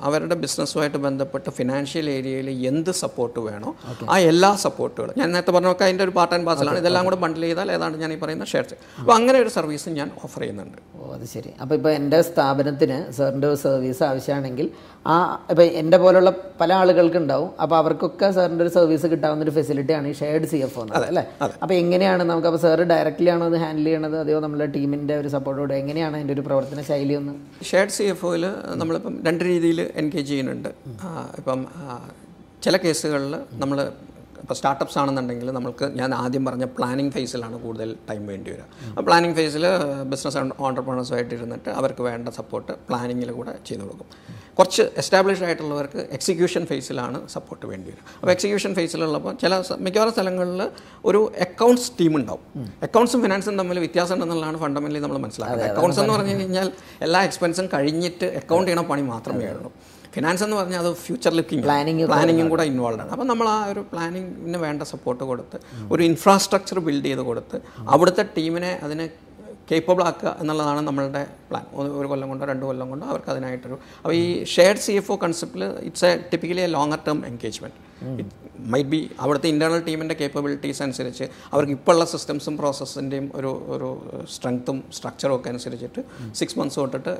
അവരുടെ ബിസിനസ്സുമായിട്ട് ബന്ധപ്പെട്ട് ഫിനാൻഷ്യൽ ഏരിയയിൽ എന്ത് സപ്പോർട്ട് വേണോ ആ എല്ലാ സപ്പോർട്ടുകളും ഞാൻ നേരത്തെ പറഞ്ഞൊക്കെ അതിന്റെ ഒരു പാർട്ട് ആൻഡ് പാസലാണ് ഇതെല്ലാം കൂടെ ബണ്ടിൽ ചെയ്താൽ ഏതാണ്ട് ഞാൻ ഈ പറയുന്ന ഷെയർസ് അപ്പോൾ അങ്ങനെ ഒരു സർവീസ് ഞാൻ ഓഫർ ചെയ്യുന്നുണ്ട്. ഓ അത് ശരി. അപ്പോൾ ഇപ്പോൾ എന്റെ സ്ഥാപനത്തിന് സാറിന്റെ ഒരു സർവീസ് ആവശ്യമാണെങ്കിൽ ആ ഇപ്പോൾ എന്റെ പോലുള്ള പല ആളുകൾക്ക് ഉണ്ടാവും. അപ്പോൾ അവർക്കൊക്കെ സാറിന്റെ ഒരു സർവീസ് കിട്ടാവുന്ന ഒരു ഫെസിലിറ്റിയാണ് ഈ ഷെയർഡ് സി എഫ് എന്നത് അല്ലേ? അപ്പോൾ എങ്ങനെയാണ് നമുക്ക് അപ്പോൾ സാറ് ഡയറക്റ്റ്ലി ആണോ അത് ഹാൻഡിൽ ചെയ്യണത്? അതെയോ നമ്മുടെ ടീമിന്റെ ഒരു സപ്പോർട്ടോടെ എങ്ങനെയാണ് അതിന്റെ ഒരു പ്രവർത്തന ശൈലി ഒന്ന്? ഷെയർഡ് സി എഫ് ഒയിൽ നമ്മളിപ്പം രണ്ട് രീതിയിൽ എൻഗേജ് ചെയ്യുന്നുണ്ട്. ഇപ്പം ചില കേസുകളിൽ നമ്മൾ ഇപ്പോൾ സ്റ്റാർട്ടപ്സ് ആണെന്നുണ്ടെങ്കിൽ നമുക്ക് ഞാൻ ആദ്യം പറഞ്ഞ പ്ലാനിങ് ഫേസിലാണ് കൂടുതൽ ടൈം വേണ്ടി വരിക. ആ പ്ലാനിങ് ഫേസിൽ ബിസിനസ് ഓണ്ടർപ്രണേഴ്സുമായിട്ട് ഇരുന്നിട്ട് അവർക്ക് വേണ്ട സപ്പോർട്ട് പ്ലാനിങ്ങിൽ കൂടെ ചെയ്തു കൊടുക്കും. കുറച്ച് എസ്റ്റാബ്ലിഷ്ഡ് ആയിട്ടുള്ളവർക്ക് എക്സിക്യൂഷൻ ഫേസിലാണ് സപ്പോർട്ട് വേണ്ടി വരിക. അപ്പോൾ എക്സിക്യൂഷൻ ഫേസിലുള്ളപ്പോൾ ചില മിക്കവാറും സ്ഥലങ്ങളിൽ ഒരു അക്കൗണ്ട്സ് ടീം ഉണ്ടാവും. അക്കൗണ്ട്സും ഫിനാൻസും തമ്മിൽ വ്യത്യാസം ഉണ്ടെന്നുള്ളതാണ് ഫണ്ടമെന്റലി നമ്മൾ മനസ്സിലാക്കുന്നത്. അക്കൗണ്ട്സ് എന്ന് പറഞ്ഞു കഴിഞ്ഞാൽ എല്ലാ എക്സ്പെൻസും കഴിഞ്ഞിട്ട് അക്കൗണ്ട് ചെയ്യണ പണി മാത്രമേ ഉള്ളൂ. ഫിനാൻസ് എന്ന് പറഞ്ഞാൽ അത് ഫ്യൂച്ചർ ലുക്കിംഗ് പ്ലാനിങ് പ്ലാനിങ്ങും കൂടെ ഇൻവോൾവ് ആണ്. അപ്പോൾ നമ്മൾ ആ ഒരു പ്ലാനിങ്ങിന് വേണ്ട സപ്പോർട്ട് കൊടുത്ത് ഒരു ഇൻഫ്രാസ്ട്രക്ചർ ബിൽഡ് ചെയ്ത് കൊടുത്ത് അവിടുത്തെ ടീമിനെ അതിനെ കേപ്പബിൾ ആക്കുക എന്നുള്ളതാണ് നമ്മളുടെ പ്ലാൻ ഒരു കൊല്ലം കൊണ്ടോ രണ്ട് കൊല്ലം കൊണ്ടോ അവർക്ക് അതിനായിട്ടൊരു അപ്പോൾ ഈ shared C F O കൺസെപ്റ്റിൽ it's a typically a longer term engagement it might be അവിടുത്തെ ഇന്റേർണൽ ടീമിന്റെ കേപ്പബിലിറ്റീസ് അനുസരിച്ച് അവർക്ക് ഇപ്പോൾ ഉള്ള സിസ്റ്റംസും പ്രോസസ്സിന്റെയും ഒരു ഒരു സ്ട്രെങ്ത്തും സ്ട്രക്ചറും ഒക്കെ അനുസരിച്ചിട്ട് സിക്സ് മന്ത്സ് തൊട്ടിട്ട്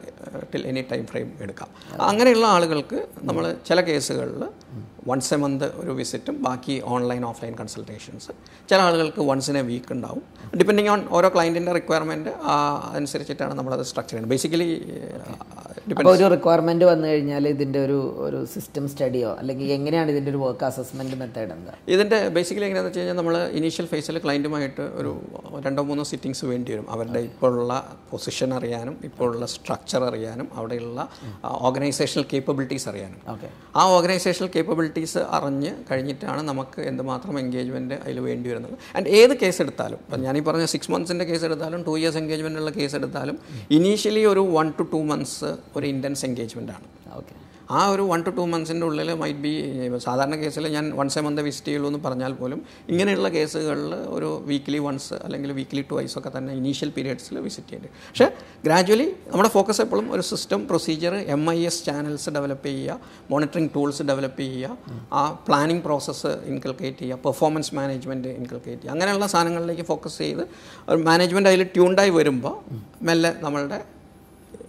ടിൽ എനി ടൈം ഫ്രെയിം എടുക്കാം. അങ്ങനെയുള്ള ആളുകൾക്ക് നമ്മൾ ചില കേസുകളിൽ വൺസ് എ മന്ത് ഒരു വിസിറ്റും ബാക്കി ഓൺലൈൻ ഓഫ്ലൈൻ കൺസൾട്ടേഷൻസ് ചില ആളുകൾക്ക് വൺസ് ഇൻ എ വീക്ക് ഉണ്ടാവും. ഡിപ്പെൻഡിങ് ഓൺ ഓരോ ക്ലയന്റിന്റെ റിക്വയർമെന്റ് അനുസരിച്ചിട്ടാണ് നമ്മളത് സ്ട്രക്ചർ ചെയ്യുന്നത്. ബേസിക്കലി ഒരു റിക്വയർമെന്റ് വന്നു കഴിഞ്ഞാൽ ഇതിന്റെ ഒരു ഒരു സിസ്റ്റം സ്റ്റഡിയോ അല്ലെങ്കിൽ എങ്ങനെയാണ് ഇതിന്റെ ഒരു വർക്ക് അസസ്മെന്റ് മെത്തേഡ് എന്താ? ഇതിന്റെ ബേസിക്കലി എങ്ങനെയാണെന്ന് വെച്ച് കഴിഞ്ഞാൽ നമ്മൾ ഇനീഷ്യൽ ഫേസിൽ ക്ലയന്റുമായിട്ട് ഒരു രണ്ടോ മൂന്നോ സിറ്റിങ്സ് വേണ്ടി വരും അവരുടെ ഇപ്പോഴുള്ള പൊസിഷൻ അറിയാനും ഇപ്പോഴുള്ള സ്ട്രക്ചർ അറിയാനും അവിടെയുള്ള ഓർഗനൈസേഷണൽ കേപ്പബിലിറ്റീസ് അറിയാനും. ഓക്കെ ആ ഓർഗനൈസേഷണൽ കേപ്പബിലിറ്റീസ് അറിഞ്ഞ് കഴിഞ്ഞിട്ടാണ് നമുക്ക് എന്തുമാത്രം എൻഗേജ്മെന്റ് അതിൽ വേണ്ടി വരുന്നത്. ആൻഡ് ഏത് കേസ് എടുത്താലും ഇപ്പം ഞാനീ പറഞ്ഞ സിക്സ് മന്ത്സിന്റെ കേസ് എടുത്താലും ടു ഇയേഴ്സ് എൻഗേജ്മെന്റുള്ള കേസ് എടുത്താലും ഇനീഷ്യലി ഒരു വൺ ടു ടു മന്ത്സ് ഒരു ഇന്റൻസ് എൻഗേജ്മെന്റ് ആണ്. ഓക്കെ ആ ഒരു വൺ ടു ടു മന്ത്സിന്റെ ഉള്ളിൽ മൈറ്റ് ബി സാധാരണ കേസിൽ ഞാൻ വൺസ് എ മന്ത് വിസിറ്റ് ചെയ്യുള്ളൂ എന്ന് പറഞ്ഞാൽ പോലും ഇങ്ങനെയുള്ള കേസുകളിൽ ഒരു വീക്ക്ലി വൺസ് അല്ലെങ്കിൽ വീക്ക്ലി ട്വൈസ് ഒക്കെ തന്നെ ഇനീഷ്യൽ പീരിയഡ്സിൽ വിസിറ്റ് ചെയ്യേണ്ടി പക്ഷേ ഗ്രാജുവലി നമ്മുടെ ഫോക്കസ് എപ്പോഴും ഒരു system procedure M I S channels develop ചെയ്യുക മോണിറ്ററിംഗ് ടൂൾസ് ഡെവലപ്പ് ചെയ്യുക ആ പ്ലാനിംഗ് പ്രോസസ്സ് ഇൻകൾക്കേറ്റ് ചെയ്യുക പെർഫോമൻസ് മാനേജ്മെന്റ് ഇൻകൾക്കേറ്റ് ചെയ്യുക. അങ്ങനെയുള്ള സാധനങ്ങളിലേക്ക് ഫോക്കസ് ചെയ്ത് മാനേജ്മെന്റ് അതിൽ ട്യൂൺഡായി വരുമ്പോൾ മെല്ലെ നമ്മളുടെ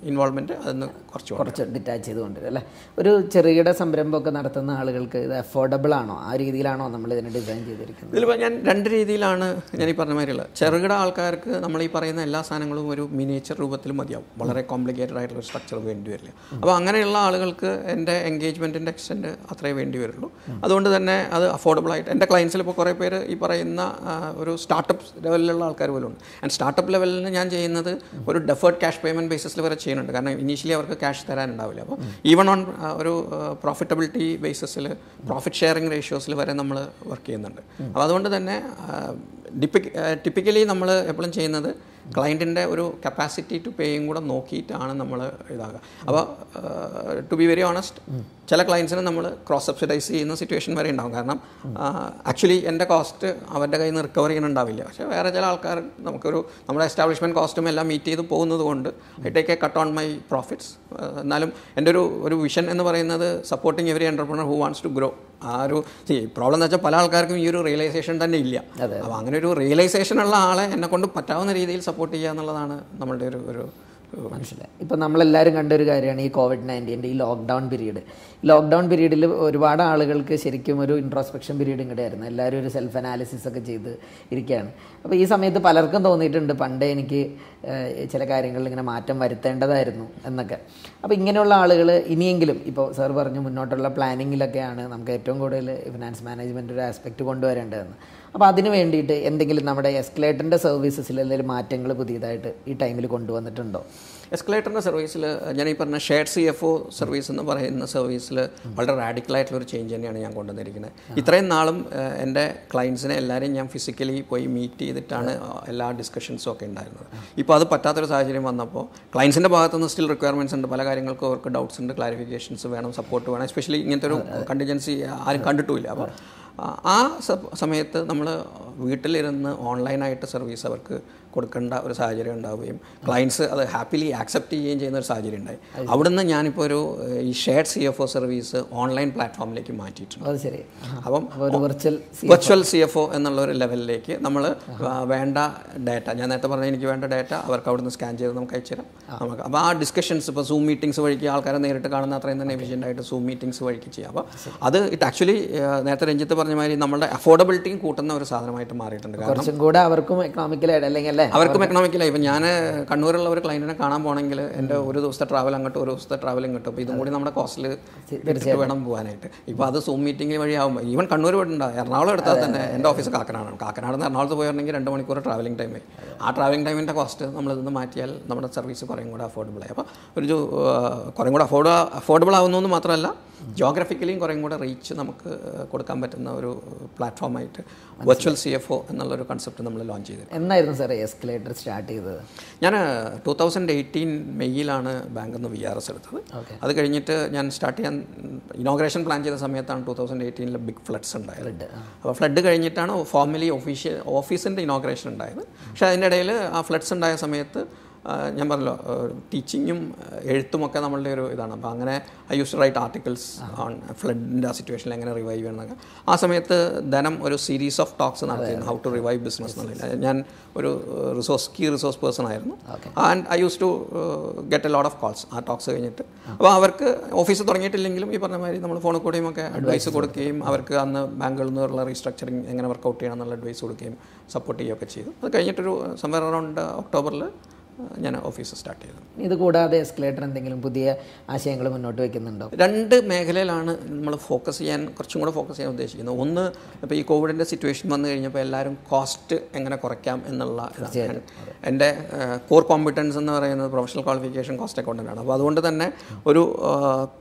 ഇൻവോൾവ്മെന്റ് അതിന് കുറച്ച് കുറച്ച് ഡിറ്റാച്ച് ചെയ്ത് കൊണ്ടുവരും അല്ലേ? ഒരു ചെറുകിട സംരംഭമൊക്കെ നടത്തുന്ന ആളുകൾക്ക് ഇത് അഫോർഡബിൾ ആണോ? ആ രീതിയിലാണോ നമ്മൾ ഇതിനെ ഡിസൈൻ ചെയ്തിരിക്കുന്നത്? ഇതിലിപ്പോൾ ഞാൻ രണ്ട് രീതിയിലാണ് ഞാൻ ഈ പറഞ്ഞ മാതിരിയുള്ള. ചെറുകിട ആൾക്കാർക്ക് നമ്മൾ ഈ പറയുന്ന എല്ലാ സാധനങ്ങളും ഒരു മിനിയേച്ചർ രൂപത്തിൽ മതിയാവും. വളരെ കോംപ്ലിക്കേറ്റഡ് ആയിട്ടുള്ള ഒരു സ്ട്രക്ചർ വേണ്ടി വരില്ല. അപ്പോൾ അങ്ങനെയുള്ള ആളുകൾക്ക് എന്റെ എൻഗേജ്മെന്റിന്റെ എക്സ്റ്റെൻഡ് അത്രേ വേണ്ടി വരുള്ളൂ. അതുകൊണ്ട് തന്നെ അത് അഫോർഡബിൾ ആയിട്ട് എന്റെ ക്ലയൻസിൽ ഇപ്പോൾ കുറേ പേര് ഈ പറയുന്ന ഒരു സ്റ്റാർട്ടപ്പ് ലെവലിലുള്ള ആൾക്കാർ പോലും ഉണ്ട് ആൻഡ് സ്റ്റാർട്ടപ്പ് ലെവലിൽ ഞാൻ ചെയ്യുന്നത് ഒരു ഡെഫേർഡ് ക്യാഷ് പേയ്മെന്റ് ബേസിസിൽ വരെ ചെയ്യുന്നുണ്ട്. കാരണം ഇനീഷ്യലി അവർക്ക് ക്യാഷ് തരാനുണ്ടാവില്ല. അപ്പോൾ ഈവൺ ഓൺ ഒരു പ്രോഫിറ്റബിലിറ്റി ബേസിസിൽ പ്രോഫിറ്റ് ഷെയറിംഗ് റേഷ്യോസിൽ വരെ നമ്മൾ വർക്ക് ചെയ്യുന്നുണ്ട്. അപ്പോൾ അതുകൊണ്ട് തന്നെ ടിപ്പിക്കലി നമ്മൾ എപ്പോഴും ചെയ്യുന്നത് ക്ലയന്റിന്റെ ഒരു കപ്പാസിറ്റി ടു പേയും കൂടെ നോക്കിയിട്ടാണ് നമ്മൾ ഇതാകുക അപ്പോൾ ടു ബി വെരി ഓണസ്റ്റ് ചില ക്ലയൻസിന് നമ്മൾ ക്രോസ് സബ്സിഡൈസ് ചെയ്യുന്ന സിറ്റുവേഷൻ വരെ ഉണ്ടാകും കാരണം ആക്ച്വലി എന്റെ കോസ്റ്റ് അവരുടെ കയ്യിൽ നിന്ന് റിക്കവർ ചെയ്യുന്നുണ്ടാവില്ല പക്ഷേ വേറെ ചില ആൾക്കാർ നമുക്കൊരു നമ്മുടെ എസ്റ്റാബ്ലിഷ്മെന്റ് കോസ്റ്റും എല്ലാം മീറ്റ് ചെയ്ത് പോകുന്നത് കൊണ്ട് I take a cut on my profits എന്നാലും എന്റെ ഒരു ഒരു വിഷൻ എന്ന് പറയുന്നത് supporting every entrepreneur who wants to grow ആ ഒരു പ്രോബ്ലം എന്ന് വെച്ചാൽ പല ആൾക്കാർക്കും ഈ ഒരു റിയലൈസേഷൻ തന്നെ ഇല്ല. അപ്പോൾ അങ്ങനെ ഒരു റിയലൈസേഷൻ ഉള്ള ആളെ എന്നെ കൊണ്ട് പറ്റാവുന്ന രീതിയിൽ സപ്പോർട്ട് ചെയ്യുക എന്നുള്ളതാണ് നമ്മളുടെ ഒരു ഒരു മനസ്സിലായി ഇപ്പം നമ്മളെല്ലാവരും കണ്ടൊരു കാര്യമാണ് ഈ കോവിഡ് നയന്റീന്റെ ഈ ലോക്ക്ഡൗൺ പീരീഡ് ലോക്ക്ഡൗൺ പീരീഡിൽ ഒരുപാട് ആളുകൾക്ക് ശരിക്കും ഒരു ഇൻട്രോസ്പെക്ഷൻ പീരീഡ് ഇങ്ങടെയായിരുന്നു. എല്ലാവരും ഒരു സെൽഫ് അനാലിസിസ് ഒക്കെ ചെയ്ത് ഇരിക്കുകയാണ് അപ്പോൾ ഈ സമയത്ത് പലർക്കും തോന്നിയിട്ടുണ്ട് പണ്ടേ എനിക്ക് ചില കാര്യങ്ങളിൽ ഇങ്ങനെ മാറ്റം വരുത്തേണ്ടതായിരുന്നു എന്നൊക്കെ. അപ്പോൾ ഇങ്ങനെയുള്ള ആളുകൾ ഇനിയെങ്കിലും ഇപ്പോൾ സാർ പറഞ്ഞു മുന്നോട്ടുള്ള പ്ലാനിങ്ങിലൊക്കെയാണ് നമുക്ക് ഏറ്റവും കൂടുതൽ ഫിനാൻസ് മാനേജ്മെന്റ് ഒരു ആസ്പെക്റ്റ് കൊണ്ടുവരേണ്ടതെന്ന്. അപ്പോൾ അതിന് വേണ്ടിയിട്ട് എന്തെങ്കിലും നമ്മുടെ എസ്കലേറ്ററിന്റെ സർവീസസിൽ എന്തെങ്കിലും മാറ്റങ്ങൾ പുതിയതായിട്ട് ഈ ടൈമിൽ കൊണ്ടുവന്നിട്ടുണ്ടോ? എസ്കലേറ്ററിന്റെ സർവീസിൽ ഞാൻ ഈ പറഞ്ഞ shared C F O service എന്ന് പറയുന്ന സർവീസിൽ വളരെ റാഡിക്കലായിട്ടുള്ള ഒരു ചേഞ്ച് തന്നെയാണ് ഞാൻ കൊണ്ടുവന്നിരിക്കുന്നത്. ഇത്രയും നാളും എന്റെ ക്ലയൻസിനെ എല്ലാവരെയും ഞാൻ ഫിസിക്കലി പോയി മീറ്റ് ചെയ്തിട്ടാണ് എല്ലാ ഡിസ്കഷൻസും ഒക്കെ ഉണ്ടായിരുന്നത്. ഇപ്പോൾ അത് പറ്റാത്തൊരു സാഹചര്യം വന്നപ്പോൾ ക്ലയൻസിന്റെ ഭാഗത്തുനിന്ന് സ്റ്റിൽ റിക്വയർമെന്റ്സ് ഉണ്ട്. പല കാര്യങ്ങൾക്കും അവർക്ക് ഡൗട്ട്സ് ഉണ്ട് ക്ലാരിഫിക്കേഷൻസ് വേണം സപ്പോർട്ട് വേണം. എസ്പെഷ്യലി ഇങ്ങനത്തെ ഒരു കണ്ടിജൻസി ആരും കണ്ടിട്ടുമില്ല. അപ്പോൾ ആ സമയത്ത് നമ്മൾ വീട്ടിലിരുന്ന് ഓൺലൈനായിട്ട് സർവീസ് അവർക്ക് കൊടുക്കേണ്ട ഒരു സാഹചര്യം ഉണ്ടാവുകയും ക്ലയൻസ് അത് ഹാപ്പിലി ആക്സെപ്റ്റ് ചെയ്യുകയും ചെയ്യുന്ന ഒരു സാഹചര്യം ഉണ്ടായി. അവിടുന്ന് ഞാനിപ്പോൾ ഒരു ഈ shared C F O service online പ്ലാറ്റ്ഫോമിലേക്ക് മാറ്റിയിട്ടുണ്ട്. അത് ശരി. അപ്പം virtual virtual C F O എന്നുള്ള ഒരു ലെവലിലേക്ക് നമ്മൾ വേണ്ട ഡാറ്റ ഞാൻ നേരത്തെ പറഞ്ഞ എനിക്ക് വേണ്ട ഡാറ്റ അവർക്ക് അവിടുന്ന് സ്കാൻ ചെയ്ത് നമുക്ക് അയച്ചു തരാം. നമുക്ക് അപ്പോൾ ആ ഡിസ്കഷൻസ് ഇപ്പോൾ സൂം മീറ്റിംഗ്സ് വഴിക്ക് ആൾക്കാരെ നേരിട്ട് കാണുന്ന അത്രയും തന്നെ എഫിഷ്യന്റ് ആയിട്ട് സൂം മീറ്റിംഗ്സ് വഴിക്ക് ചെയ്യാം. അപ്പോൾ അത് ഇറ്റ് ആക്ച്വലി നേരത്തെ രഞ്ജിത്ത് പറഞ്ഞ മാതിരി നമ്മുടെ അഫോർഡബിലിറ്റിയും കൂട്ടുന്ന ഒരു സാധനമായിട്ട് മാറിയിട്ടുണ്ട്. കുറച്ചും കൂടെ അവർക്കും എക്കണോമിക്കലായിട്ട് അല്ലെങ്കിൽ അല്ലേ? അവർക്കും എക്കണോമിക്കലായി ഇപ്പം ഞാൻ കണ്ണൂരുള്ള ഒരു ക്ലയന്റിനെ കാണാൻ പോകണമെങ്കിൽ എന്റെ ഒരു ദിവസത്തെ ട്രാവൽ അങ്ങോട്ട് ഒരു ദിവസത്തെ ട്രാവൽ ഇങ്ങോട്ട്. അപ്പോൾ ഇതും കൂടി നമ്മുടെ കോസ്റ്റിൽ ഇട്ടിട്ട് വേണം പോകാനായിട്ട്. ഇപ്പോൾ അത് സൂം മീറ്റിംഗ് വഴിയാകുമ്പോൾ ഈവൻ കണ്ണൂർ വിടണ്ട എറണാകുളം എടുത്താൽ തന്നെ. എന്റെ ഓഫീസ് കാക്കനാടാണ്. കാക്കനാട് നിന്ന് എറണാകുളത്ത് പോയിരുന്നെങ്കിൽ രണ്ട് മണിക്കൂർ ട്രാവലിംഗ് ടൈമായി ആ ട്രാവലിംഗ് ടൈമിന്റെ കോസ്റ്റ് നമ്മൾ ഇതൊന്ന് മാറ്റിയാൽ നമ്മുടെ സർവീസ് കുറേ കൂടെ അഫോർഡബിൾ ആയി. അപ്പോൾ ഒരു കുറേ കൂടെ അഫോർഡ് അഫോർഡബിൾ ആവുന്നു എന്ന് മാത്രമല്ല ജോഗ്രഫിക്കലിയും കുറേയും കൂടെ റീച്ച് നമുക്ക് കൊടുക്കാൻ പറ്റുന്ന ഒരു പ്ലാറ്റ്ഫോമായിട്ട് വെർച്വൽ സി എഫ് ഒ എന്നുള്ളൊരു കൺസെപ്റ്റ് നമ്മൾ ലോഞ്ച് ചെയ്തത് എന്നായിരുന്നു സാർ എസ്കലേറ്റർ സ്റ്റാർട്ട് ചെയ്തത്? ഞാൻ ടൂ തൗസൻഡ് എയ്റ്റീൻ മെയ്യിലാണ് ബാങ്കിൽ നിന്ന് വി ആർ എസ് എടുത്തത്. Okay. അത് കഴിഞ്ഞിട്ട് ഞാൻ സ്റ്റാർട്ട് ചെയ്യാൻ ഇനോഗ്രേഷൻ പ്ലാൻ ചെയ്ത സമയത്താണ് ടൂ തൗസൻഡ് എയ്റ്റീനിൽ ബിഗ് ഫ്ലഡ്സ് ഉണ്ടായത് അപ്പോൾ ഫ്ലഡ് കഴിഞ്ഞിട്ടാണ് ഫോർമലി ഒഫീഷ്യൽ ഓഫീസിന്റെ ഇനോഗ്രേഷൻ ഉണ്ടായത്. പക്ഷേ അതിന്റെ ഇടയിൽ ആ ഫ്ലഡ്സ് ഉണ്ടായ സമയത്ത് ഞാൻ പറഞ്ഞല്ലോ ടീച്ചിങ്ങും എഴുത്തുമൊക്കെ നമ്മളുടെ ഒരു ഇതാണ്. അപ്പോൾ അങ്ങനെ I use to write articles on ഫ്ലഡിന്റെ ആ സിറ്റുവേഷനിൽ എങ്ങനെ റിവൈവ് ചെയ്യണമെന്നൊക്കെ. ആ സമയത്ത് ധനം ഒരു സീരീസ് ഓഫ് ടോക്സ് നടത്തിയിരുന്നു ഹൗ ടു റിവൈവ് ബിസിനസ് എന്നുള്ള ഞാൻ ഒരു റിസോഴ്സ് കീ റിസോഴ്സ് പേഴ്സൺ ആയിരുന്നു. And I use to get a lot of calls ആ ടോക്സ് കഴിഞ്ഞിട്ട്. അപ്പോൾ അവർക്ക് ഓഫീസ് തുടങ്ങിയിട്ടില്ലെങ്കിലും ഈ പറഞ്ഞ മാതിരി നമ്മൾ ഫോണിൽ കൂടെയും ഒക്കെ അഡ്വൈസ് കൊടുക്കുകയും അവർക്ക് അന്ന് ബാങ്കുകളിൽ നിന്നുള്ള റീസ്ട്രക്ചറിങ് എങ്ങനെ വർക്കൗട്ട് ചെയ്യണം എന്നുള്ള അഡ്വൈസ് കൊടുക്കുകയും സപ്പോർട്ട് ചെയ്യുകയൊക്കെ ചെയ്തു. അത് കഴിഞ്ഞിട്ടൊരു സംവർ അറൗണ്ട് ഒക്ടോബറിൽ ഞാൻ ഓഫീസ് സ്റ്റാർട്ട് ചെയ്തു. ഇത് കൂടാതെ എസ്കലേറ്റർ എന്തെങ്കിലും പുതിയ ആശയങ്ങൾ മുന്നോട്ട് വെക്കുന്നുണ്ടോ? രണ്ട് മേഖലയിലാണ് നമ്മൾ ഫോക്കസ് ചെയ്യാൻ കുറച്ചും കൂടെ ഫോക്കസ് ചെയ്യാൻ ഉദ്ദേശിക്കുന്നത്. ഒന്ന് ഇപ്പോൾ ഈ കോവിഡിന്റെ സിറ്റുവേഷൻ വന്നു കഴിഞ്ഞപ്പോൾ എല്ലാവരും കോസ്റ്റ് എങ്ങനെ കുറയ്ക്കാം എന്നുള്ള എന്റെ കോർ കോമ്പിറ്റൻസ് എന്ന് പറയുന്നത് പ്രൊഫഷണൽ ക്വാളിഫിക്കേഷൻ കോസ്റ്റ് അക്കൗണ്ടന്റ് ആണ്. അപ്പോൾ അതുകൊണ്ട് തന്നെ ഒരു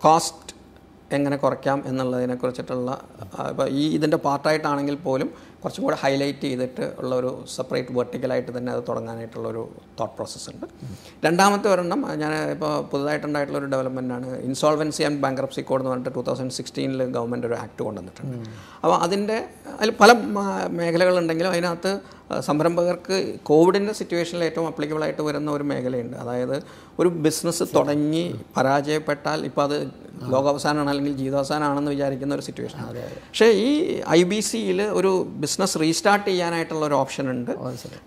കോസ്റ്റ് എങ്ങനെ കുറയ്ക്കാം എന്നുള്ളതിനെ കുറിച്ചിട്ടുള്ള ഇപ്പോൾ ഈ ഇതിന്റെ പാർട്ടായിട്ടാണെങ്കിൽ പോലും കുറച്ചും കൂടെ ഹൈലൈറ്റ് ചെയ്തിട്ട് ഉള്ള ഒരു സെപ്പറേറ്റ് വെർട്ടിക്കലായിട്ട് തന്നെ അത് തുടങ്ങാനായിട്ടുള്ള ഒരു തോട്ട് പ്രോസസ്സ് ഉണ്ട്. രണ്ടാമത്തെ ഒരെണ്ണം ഞാൻ ഇപ്പോൾ പുതുതായിട്ടുണ്ടായിട്ടുള്ള ഒരു ഡെവലപ്മെന്റാണ് ഇൻസോൾവൻസി ആൻഡ് ബാങ്ക്രപ്സി കോഡ് എന്ന് പറഞ്ഞിട്ട് ടൂ തൗസൻഡ് സിക്സ്റ്റീനിൽ ഗവൺമെന്റ് ഒരു ആക്ട് കൊണ്ടുവന്നിട്ടുണ്ട്. അപ്പോൾ അതിന്റെ അതിൽ പല മേഖലകളുണ്ടെങ്കിലും അതിനകത്ത് സംരംഭകർക്ക് കോവിഡിന്റെ സിറ്റുവേഷനിൽ ഏറ്റവും അപ്ലിക്കബിളായിട്ട് വരുന്ന ഒരു മേഖലയുണ്ട്. അതായത് ഒരു ബിസിനസ് തുടങ്ങി പരാജയപ്പെട്ടാൽ ഇപ്പോൾ അത് ലോകാവസാനമാണ് അല്ലെങ്കിൽ ജീവിതാവസാനമാണെന്ന് വിചാരിക്കുന്ന ഒരു സിറ്റുവേഷൻ പക്ഷേ ഈ ഐ ബി സിയിൽ ഒരു ബിസിനസ് റീസ്റ്റാർട്ട് ചെയ്യാനായിട്ടുള്ള ഒരു ഓപ്ഷൻ ഉണ്ട്.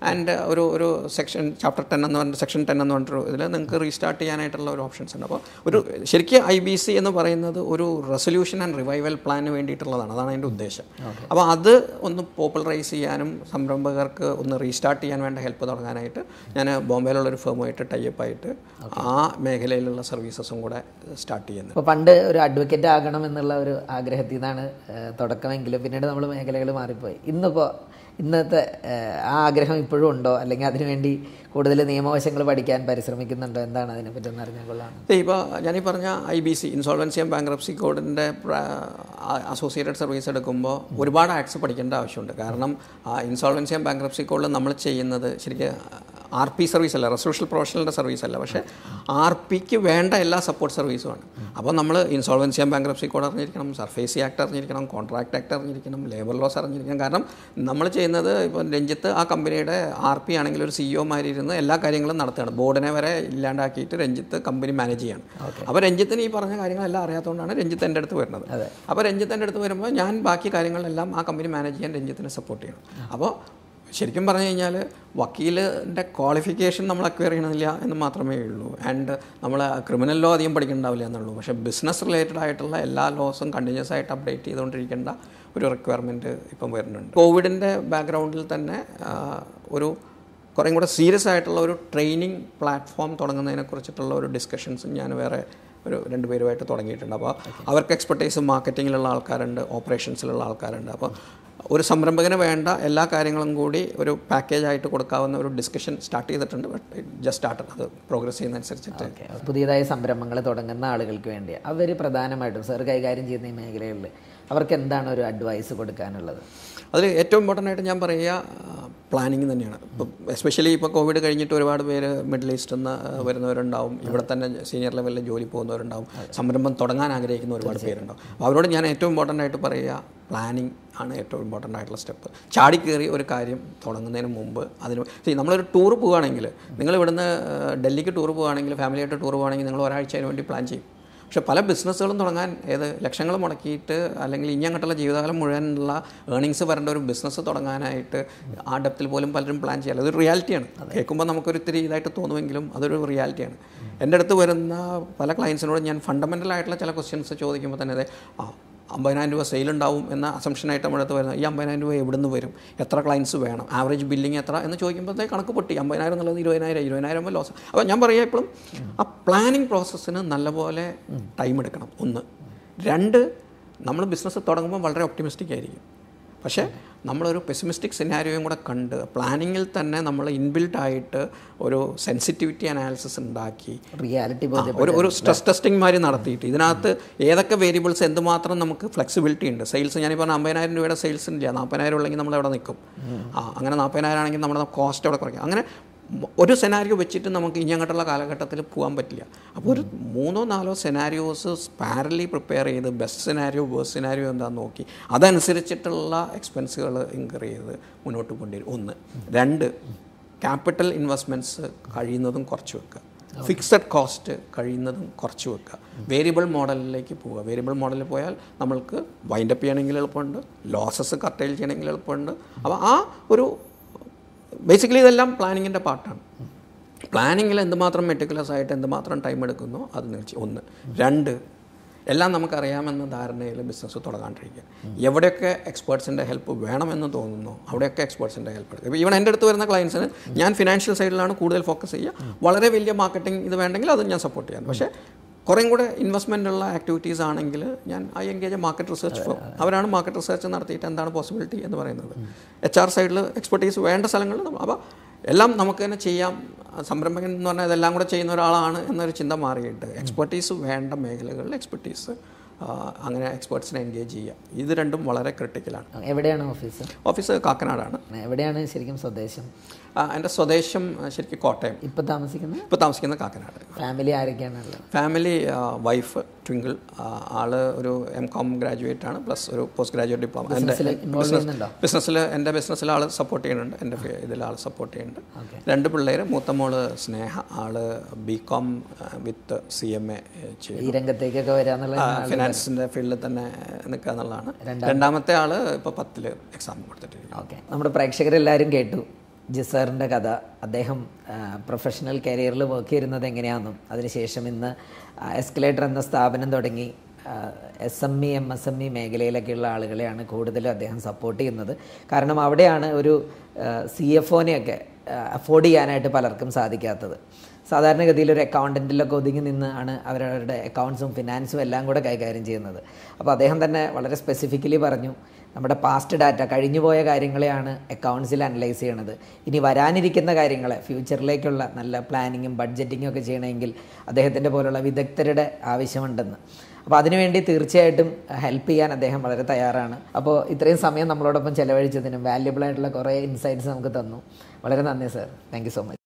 ആൻഡ് ഒരു ഒരു സെക്ഷൻ ചാപ്റ്റർ ടെൻ എന്ന് പറഞ്ഞ സെക്ഷൻ ടെൻ എന്ന് പറഞ്ഞിട്ട് ഇതിൽ നിങ്ങൾക്ക് റീസ്റ്റാർട്ട് ചെയ്യാനായിട്ടുള്ള ഒരു ഓപ്ഷൻസ് ഉണ്ട്. അപ്പോൾ ഒരു ശരിക്കും ഐ ബി സി എന്ന് പറയുന്നത് ഒരു റെസൊല്യൂഷൻ ആൻഡ് റിവൈവൽ പ്ലാന് വേണ്ടിയിട്ടുള്ളതാണ്. അതാണ് അതിന്റെ ഉദ്ദേശം. അപ്പോൾ അത് ഒന്ന് പോപ്പുലറൈസ് ചെയ്യാനും സംരംഭകർക്ക് ഒന്ന് റീസ്റ്റാർട്ട് ചെയ്യാൻ വേണ്ട ഹെൽപ്പ് തുടങ്ങാനായിട്ട് ഞാൻ ബോംബെയിലുള്ള ഒരു ഫേമുമായിട്ട് ടൈപ്പ് ആയിട്ട് ആ മേഖലയിലുള്ള സർവീസസും കൂടെ സ്റ്റാർട്ട് ചെയ്യുന്നത്. അപ്പോൾ പണ്ട് ഒരു അഡ്വക്കേറ്റ് ആകണം എന്നുള്ള ഒരു ആഗ്രഹത്തിൽ നിന്നാണ് തുടക്കമെങ്കിലും പിന്നീട് നമ്മൾ മേഖലകൾ മാറിപ്പോയി. ഇന്നിപ്പോൾ ഇന്നത്തെ ആ ആഗ്രഹം ഇപ്പോഴും ഉണ്ടോ? അല്ലെങ്കിൽ അതിനുവേണ്ടി കൂടുതൽ നിയമവശങ്ങൾ പഠിക്കാൻ പരിശ്രമിക്കുന്നുണ്ടോ? എന്താണ് അതിനെപ്പറ്റി ഒന്ന് അറിഞ്ഞാൽ കൊള്ളാം. ഇപ്പോൾ ഞാനീ പറഞ്ഞ I B C insolvency and bankruptcy കോഡിന്റെ അസോസിയേറ്റഡ് സർവീസ് എടുക്കുമ്പോൾ ഒരുപാട് ആക്ട്സ് പഠിക്കേണ്ട ആവശ്യമുണ്ട്. കാരണം ഇൻസോൾവൻസി ആൻഡ് ബാങ്ക്രപ്സി കോഡിൽ നമ്മൾ ചെയ്യുന്നത് ശരിക്കും ആർ പി സർവീസ് അല്ല റെസോഷ്യൽ പ്രൊഫഷണലിന്റെ സർവീസ് അല്ല പക്ഷേ ആർ പിക്ക് വേണ്ട എല്ലാ സപ്പോർട്ട് സർവീസും ആണ്. അപ്പോൾ നമ്മൾ ഇൻസോൾവൻസി ആൻഡ് ബാങ്ക്രപ്സി കോഡ് അറിഞ്ഞിരിക്കണം സർഫേസി ആക്ട് അറിഞ്ഞിരിക്കണം കോൺട്രാക്ട് ആക്ട് അറിഞ്ഞിരിക്കണം ലേബർ ലോസ് അറിഞ്ഞിരിക്കണം. കാരണം നമ്മൾ ചെയ്യുന്നത് ഇപ്പോൾ രഞ്ജിത്ത് ആ കമ്പനിയുടെ ആർ പി ആണെങ്കിൽ ഒരു സിഇഒമാരിരുന്ന് എല്ലാ കാര്യങ്ങളും നടത്തുകയാണ്. ബോർഡിനെ വരെ ഇല്ലാണ്ടാക്കിയിട്ട് രഞ്ജിത്ത് കമ്പനി മാനേജ് ചെയ്യണം. അപ്പോൾ രഞ്ജിത്തിന് ഈ പറഞ്ഞ കാര്യങ്ങളെല്ലാം അറിയാത്തതുകൊണ്ടാണ് രഞ്ജിത്ത് എന്റെ അടുത്ത് വരുന്നത്. അപ്പോൾ രഞ്ജിത്ത് എന്റെ അടുത്ത് വരുമ്പോൾ ഞാൻ ബാക്കി കാര്യങ്ങളെല്ലാം ആ കമ്പനി മാനേജ് ചെയ്യാൻ രഞ്ജിത്തിനെ സപ്പോർട്ട് ചെയ്യണം. അപ്പോൾ ശരിക്കും പറഞ്ഞു കഴിഞ്ഞാൽ വക്കീലിന്റെ ക്വാളിഫിക്കേഷൻ നമ്മൾ അക്വയർ ചെയ്യണമെന്നില്ല എന്ന് മാത്രമേ ഉള്ളൂ. ആൻഡ് നമ്മൾ ക്രിമിനൽ ലോ അധികം പഠിക്കണ്ടാവില്ല എന്നുള്ളൂ. പക്ഷേ ബിസിനസ് റിലേറ്റഡ് ആയിട്ടുള്ള എല്ലാ ലോസും കണ്ടിന്യൂസ് ആയിട്ട് അപ്ഡേറ്റ് ചെയ്തുകൊണ്ടിരിക്കേണ്ട ഒരു റിക്വയർമെന്റ് ഇപ്പം വരുന്നുണ്ട്. കോവിഡിന്റെ ബാക്ക്ഗ്രൗണ്ടിൽ തന്നെ ഒരു കുറേ കൂടെ സീരിയസ് ആയിട്ടുള്ള ഒരു ട്രെയിനിങ് പ്ലാറ്റ്ഫോം തുടങ്ങുന്നതിനെ കുറിച്ചിട്ടുള്ള ഒരു ഡിസ്കഷൻസും ഞാൻ വേറെ ഒരു രണ്ട് പേരുമായിട്ട് തുടങ്ങിയിട്ടുണ്ട്. അപ്പോൾ അവർക്ക് എക്സ്പെർട്ടൈസ് മാർക്കറ്റിങ്ങിലുള്ള ആൾക്കാരുണ്ട് ഓപ്പറേഷൻസിലുള്ള ആൾക്കാരുണ്ട്. അപ്പോൾ ഒരു സംരംഭകന് വേണ്ട എല്ലാ കാര്യങ്ങളും കൂടി ഒരു പാക്കേജ് ആയിട്ട് കൊടുക്കാവുന്ന ഒരു ഡിസ്കഷൻ സ്റ്റാർട്ട് ചെയ്തിട്ടുണ്ട്. ബട്ട് ജസ്റ്റ് സ്റ്റാർട്ട് അത് പ്രോഗ്രസ് ചെയ്യുന്നതനുസരിച്ചിട്ട്. പുതിയതായ സംരംഭങ്ങൾ തുടങ്ങുന്ന ആളുകൾക്ക് വേണ്ടി അവർ പ്രധാനമായിട്ടും സാർ കൈകാര്യം ചെയ്യുന്ന ഈ മേഖലകളിൽ അവർക്ക് എന്താണ് ഒരു അഡ്വൈസ് കൊടുക്കാനുള്ളത്? അതിൽ ഏറ്റവും ഇമ്പോർട്ടന്റ് ആയിട്ട് ഞാൻ പറയുക പ്ലാനിങ് തന്നെയാണ്. ഇപ്പം എസ്പെഷ്യലി ഇപ്പോൾ കോവിഡ് കഴിഞ്ഞിട്ട് ഒരുപാട് പേര് മിഡിൽ ഈസ്റ്റിൽ നിന്ന് വരുന്നവരുണ്ടാവും. ഇവിടെ തന്നെ സീനിയർ ലെവലിൽ ജോലി പോകുന്നവരുണ്ടാവും. സംരംഭം തുടങ്ങാൻ ആഗ്രഹിക്കുന്ന ഒരുപാട് പേരുണ്ടാവും. അപ്പോൾ അവരോട് ഞാൻ ഏറ്റവും ഇമ്പോർട്ടന്റ് ആയിട്ട് പറയുക പ്ലാനിങ് ആണ് ഏറ്റവും ഇമ്പോർട്ടന്റ് ആയിട്ടുള്ള സ്റ്റെപ്പ്. ചാടി ഒരു കാര്യം തുടങ്ങുന്നതിന് മുമ്പ് അതിന് ശരി നമ്മളൊരു ടൂർ പോവുകയാണെങ്കിൽ നിങ്ങൾ ഇവിടുന്ന് ഡൽഹിക്ക് ടൂർ പോവുകയാണെങ്കിൽ ഫാമിലിയായിട്ട് ടൂർ പോവുകയാണെങ്കിൽ നിങ്ങൾ ഒരാഴ്ച വേണ്ടി പ്ലാൻ ചെയ്യും. പക്ഷെ പല ബിസിനസ്സുകളും തുടങ്ങാൻ ഏത് ലക്ഷങ്ങൾ മുടക്കിയിട്ട് അല്ലെങ്കിൽ ഇനി അങ്ങോട്ടുള്ള ജീവിതകാലം മുഴുവനുള്ള ഏണിങ്സ് വരേണ്ട ഒരു ബിസിനസ് തുടങ്ങാനായിട്ട് ആ ഡെപ്തിൽ പോലും പലരും പ്ലാൻ ചെയ്യാൻ അതൊരു റിയാലിറ്റിയാണ്. കേൾക്കുമ്പോൾ നമുക്കൊരു ഇത്തിരി ഇതായിട്ട് തോന്നുമെങ്കിലും അതൊരു റിയാലിറ്റിയാണ്. എന്റെ അടുത്ത് വരുന്ന പല ക്ലയൻസിനോട് ഞാൻ ഫണ്ടമെന്റൽ ആയിട്ടുള്ള ചില ക്വസ്റ്റ്യൻസ് ചോദിക്കുമ്പോൾ തന്നെ അതെ ആ അമ്പതിനായിരം രൂപ സെയിൽ ഉണ്ടാവും എന്ന അസംഷനായിട്ട് നമ്മുടെ അടുത്ത് വരുന്നത്. ഈ അമ്പതിനായിരം രൂപ എവിടെ നിന്ന് വരും? എത്ര ക്ലയൻസ് വേണം? ആവറേജ് ബില്ലിംഗ് എത്ര? എന്ന് ചോദിക്കുമ്പോഴത്തേക്ക് കണക്ക് പൊട്ടി. അമ്പതിനായിരം എന്നുള്ളത് ഇരുപതിനായിരം ഇരുപതിനായിരം ലോസ് അപ്പോൾ ഞാൻ പറയുക എപ്പോഴും ആ പ്ലാനിങ് പ്രോസസ്സിന് നല്ലപോലെ ടൈം എടുക്കണം. ഒന്ന്. രണ്ട് നമ്മൾ ബിസിനസ് തുടങ്ങുമ്പോൾ വളരെ ഒപ്റ്റിമിസ്റ്റിക് ആയിരിക്കും. പക്ഷേ നമ്മളൊരു പെസിമിസ്റ്റിക് സിനാരിയോയും കൂടെ കണ്ട് പ്ലാനിങ്ങിൽ തന്നെ നമ്മൾ ഇൻബിൽഡ് ആയിട്ട് ഒരു സെൻസിറ്റിവിറ്റി അനാലിസിസ് ഉണ്ടാക്കി. റിയാലിറ്റി ഒരു ഒരു സ്ട്രെസ് ടെസ്റ്റിംഗ് മാതിരി നടത്തിയിട്ട്. ഇതിനകത്ത് ഏതൊക്കെ വേരിയബിൾസ് എന്തുമാത്രം നമുക്ക് ഫ്ലെക്സിബിലിറ്റി ഉണ്ട്? സെയിൽസ് ഞാൻ പറഞ്ഞ അമ്പതിനായിരം രൂപയുടെ സെയിൽസ് ഇല്ല. നാൽപ്പതിനായിരം ഉള്ളെങ്കിൽ നമ്മൾ എവിടെ നിൽക്കും ആ അങ്ങനെ നാൽപ്പതിനായിരം ആണെങ്കിൽ നമ്മുടെ കോസ്റ്റ് അവിടെ കുറയ്ക്കും? അങ്ങനെ ഒരു സെനാരിയോ വെച്ചിട്ട് നമുക്ക് ഇനി അങ്ങോട്ടുള്ള കാലഘട്ടത്തിൽ പോകാൻ പറ്റില്ല. അപ്പോൾ ഒരു മൂന്നോ നാലോ സെനാരിയോസ് പാരലി പ്രിപ്പയർ ചെയ്ത് ബെസ്റ്റ് സെനാരിയോ വേഴ്സ് സെനാരിയോ എന്താണെന്ന് നോക്കി. അതനുസരിച്ചിട്ടുള്ള എക്സ്പെൻസുകൾ ഇൻകർ ചെയ്ത് മുന്നോട്ട് കൊണ്ടുവരും. ഒന്ന്. രണ്ട്. ക്യാപിറ്റൽ ഇൻവെസ്റ്റ്മെന്റ്സ് കഴിയുന്നതും കുറച്ച് വെക്കുക. ഫിക്സഡ് കോസ്റ്റ് കഴിയുന്നതും കുറച്ച് വെക്കുക. വേരിയബിൾ മോഡലിലേക്ക് പോവുക. വേരിയബിൾ മോഡലിൽ പോയാൽ നമ്മൾക്ക് വൈൻഡപ്പ് ചെയ്യണമെങ്കിൽ എളുപ്പമുണ്ട്. ലോസസ് കർട്ടൈൽ ചെയ്യണമെങ്കിൽ എളുപ്പമുണ്ട്. അപ്പോൾ ആ ഒരു ബേസിക്കലി ഇതെല്ലാം പ്ലാനിങ്ങിന്റെ പാർട്ടാണ് പ്ലാനിങ്ങിൽ എന്തുമാത്രം മെറ്റിക്കുലസ് ആയിട്ട് എന്തുമാത്രം ടൈം എടുക്കുന്നു അത് നിർത്തി. ഒന്ന്. രണ്ട് എല്ലാം നമുക്കറിയാമെന്ന ധാരണയിൽ ബിസിനസ് തുടങ്ങാണ്ടിരിക്കുക. എവിടെയൊക്കെ എക്സ്പേർട്സിന്റെ ഹെൽപ്പ് വേണമെന്ന് തോന്നുന്നു അവിടെയൊക്കെ എക്സ്പേർട്സിന്റെ ഹെൽപ്പ് എടുക്കുക. ഇപ്പോൾ ഈവൻ എന്റെ അടുത്ത് വരുന്ന ക്ലയൻസിന് ഞാൻ ഫിനാൻഷ്യൽ സൈഡിലാണ് കൂടുതൽ ഫോക്കസ് ചെയ്യുക. വളരെ വലിയ മാർക്കറ്റിംഗ് ഇത് വേണ്ടെങ്കിൽ അത് ഞാൻ സപ്പോർട്ട് ചെയ്യാം. പക്ഷേ കുറേയും കൂടെ ഇൻവെസ്റ്റ്മെന്റ് ഉള്ള ആക്ടിവിറ്റീസ് ആണെങ്കിൽ ഞാൻ I engage market research firm അവരാണ് മാർക്കറ്റ് റിസർച്ച് നടത്തിയിട്ട് എന്താണ് പോസിബിലിറ്റി എന്ന് പറയുന്നത്. എച്ച് ആർ സൈഡിൽ എക്സ്പെർട്ടീസ് വേണ്ട സ്ഥലങ്ങളിൽ അപ്പോൾ എല്ലാം നമുക്ക് തന്നെ ചെയ്യാം. സംരംഭകൻ എന്ന് പറഞ്ഞാൽ ഇതെല്ലാം കൂടെ ചെയ്യുന്ന ഒരാളാണ് എന്നൊരു ചിന്ത മാറിയിട്ട് എക്സ്പെർട്ടീസ് വേണ്ട മേഖലകളിൽ എക്സ്പെർട്ടീസ് അങ്ങനെ എക്സ്പേർട്സിനെ എൻഗേജ് ചെയ്യുക. ഇത് രണ്ടും വളരെ ക്രിട്ടിക്കലാണ് എവിടെയാണ് ഓഫീസ്? ഓഫീസ് കാക്കനാടാണ്. എവിടെയാണ് ശരിക്കും സ്വദേശം? എന്റെ സ്വദേശം ശരിക്കും കോട്ടയം. ഇപ്പം താമസിക്കുന്നത്? ഇപ്പോൾ താമസിക്കുന്നത് കാക്കനാട്. ഫാമിലി ആരൊക്കെയാണുള്ളത്? ഫാമിലി വൈഫ് ട്വിങ്കിൾ ആൾ ഒരു എം കോം ഗ്രാജുവേറ്റ് ആണ് പ്ലസ് ഒരു പോസ്റ്റ് ഗ്രാജുവേറ്റ് ഡിപ്ലോമ. എന്റെ ബിസിനസ് ബിസിനസ്സിൽ എന്റെ ബിസിനസ്സിൽ ആൾ സപ്പോർട്ട് ചെയ്യുന്നുണ്ട് എന്റെ ഇതിൽ ആൾ സപ്പോർട്ട് ചെയ്യുന്നുണ്ട്. രണ്ട് പിള്ളേർ മൂത്ത മോൾ സ്നേഹ ആൾ B Com with C M A ഈ രംഗത്തേക്കൊക്കെ വരാന്നുള്ള ഫിനാൻസിന്റെ ഫീൽഡിൽ തന്നെ നിൽക്കുക എന്നുള്ളതാണ്. രണ്ടാമത്തെ ആൾ ഇപ്പോൾ പത്തിൽ എക്സാം കൊടുത്തിട്ടുണ്ട് ഓക്കെ. നമ്മുടെ പ്രേക്ഷകരെല്ലാവരും കേട്ടു. ജിസാറിന്റെ കഥ. അദ്ദേഹം പ്രൊഫഷണൽ കരിയറിൽ വർക്ക് ചെയ്യുന്നത് എങ്ങനെയാണെന്നും അതിനുശേഷം ഇന്ന് എസ്കലേറ്റർ എന്ന സ്ഥാപനം തുടങ്ങി S M E M S M E മേഖലയിലൊക്കെയുള്ള ആളുകളെയാണ് കൂടുതലും അദ്ദേഹം സപ്പോർട്ട് ചെയ്യുന്നത്. കാരണം അവിടെയാണ് ഒരു സി എഫ് ഒനെയൊക്കെ അഫോർഡ് ചെയ്യാനായിട്ട് പലർക്കും സാധിക്കാത്തത്. സാധാരണഗതിയിൽ ഒരു അക്കൗണ്ടന്റിലൊക്കെ ഒതുങ്ങി നിന്ന് ആണ് അവരവരുടെ അക്കൗണ്ട്സും ഫിനാൻസും എല്ലാം കൂടെ കൈകാര്യം ചെയ്യുന്നത്. അപ്പോൾ അദ്ദേഹം തന്നെ വളരെ സ്പെസിഫിക്കലി പറഞ്ഞു നമ്മുടെ പാസ്റ്റ് ഡാറ്റ കഴിഞ്ഞുപോയ കാര്യങ്ങളെയാണ് അക്കൗണ്ട്സിൽ അനലൈസ് ചെയ്യണത്. ഇനി വരാനിരിക്കുന്ന കാര്യങ്ങളെ ഫ്യൂച്ചറിലേക്കുള്ള നല്ല പ്ലാനിങ്ങും ബഡ്ജറ്റിങ്ങും ഒക്കെ ചെയ്യണമെങ്കിൽ അദ്ദേഹത്തിന്റെ പോലുള്ള വിദഗ്ധരുടെ ആവശ്യമുണ്ടെന്ന്. അപ്പോൾ അതിനുവേണ്ടി തീർച്ചയായിട്ടും ഹെൽപ്പ് ചെയ്യാൻ അദ്ദേഹം വളരെ തയ്യാറാണ്. അപ്പോൾ ഇത്രയും സമയം നമ്മളോടൊപ്പം ചെലവഴിച്ചതിനും വാല്യുബിൾ ആയിട്ടുള്ള കുറേ ഇൻസൈറ്റ്സ് നമുക്ക് തന്നു. വളരെ നന്ദി സർ താങ്ക് സോ മച്ച്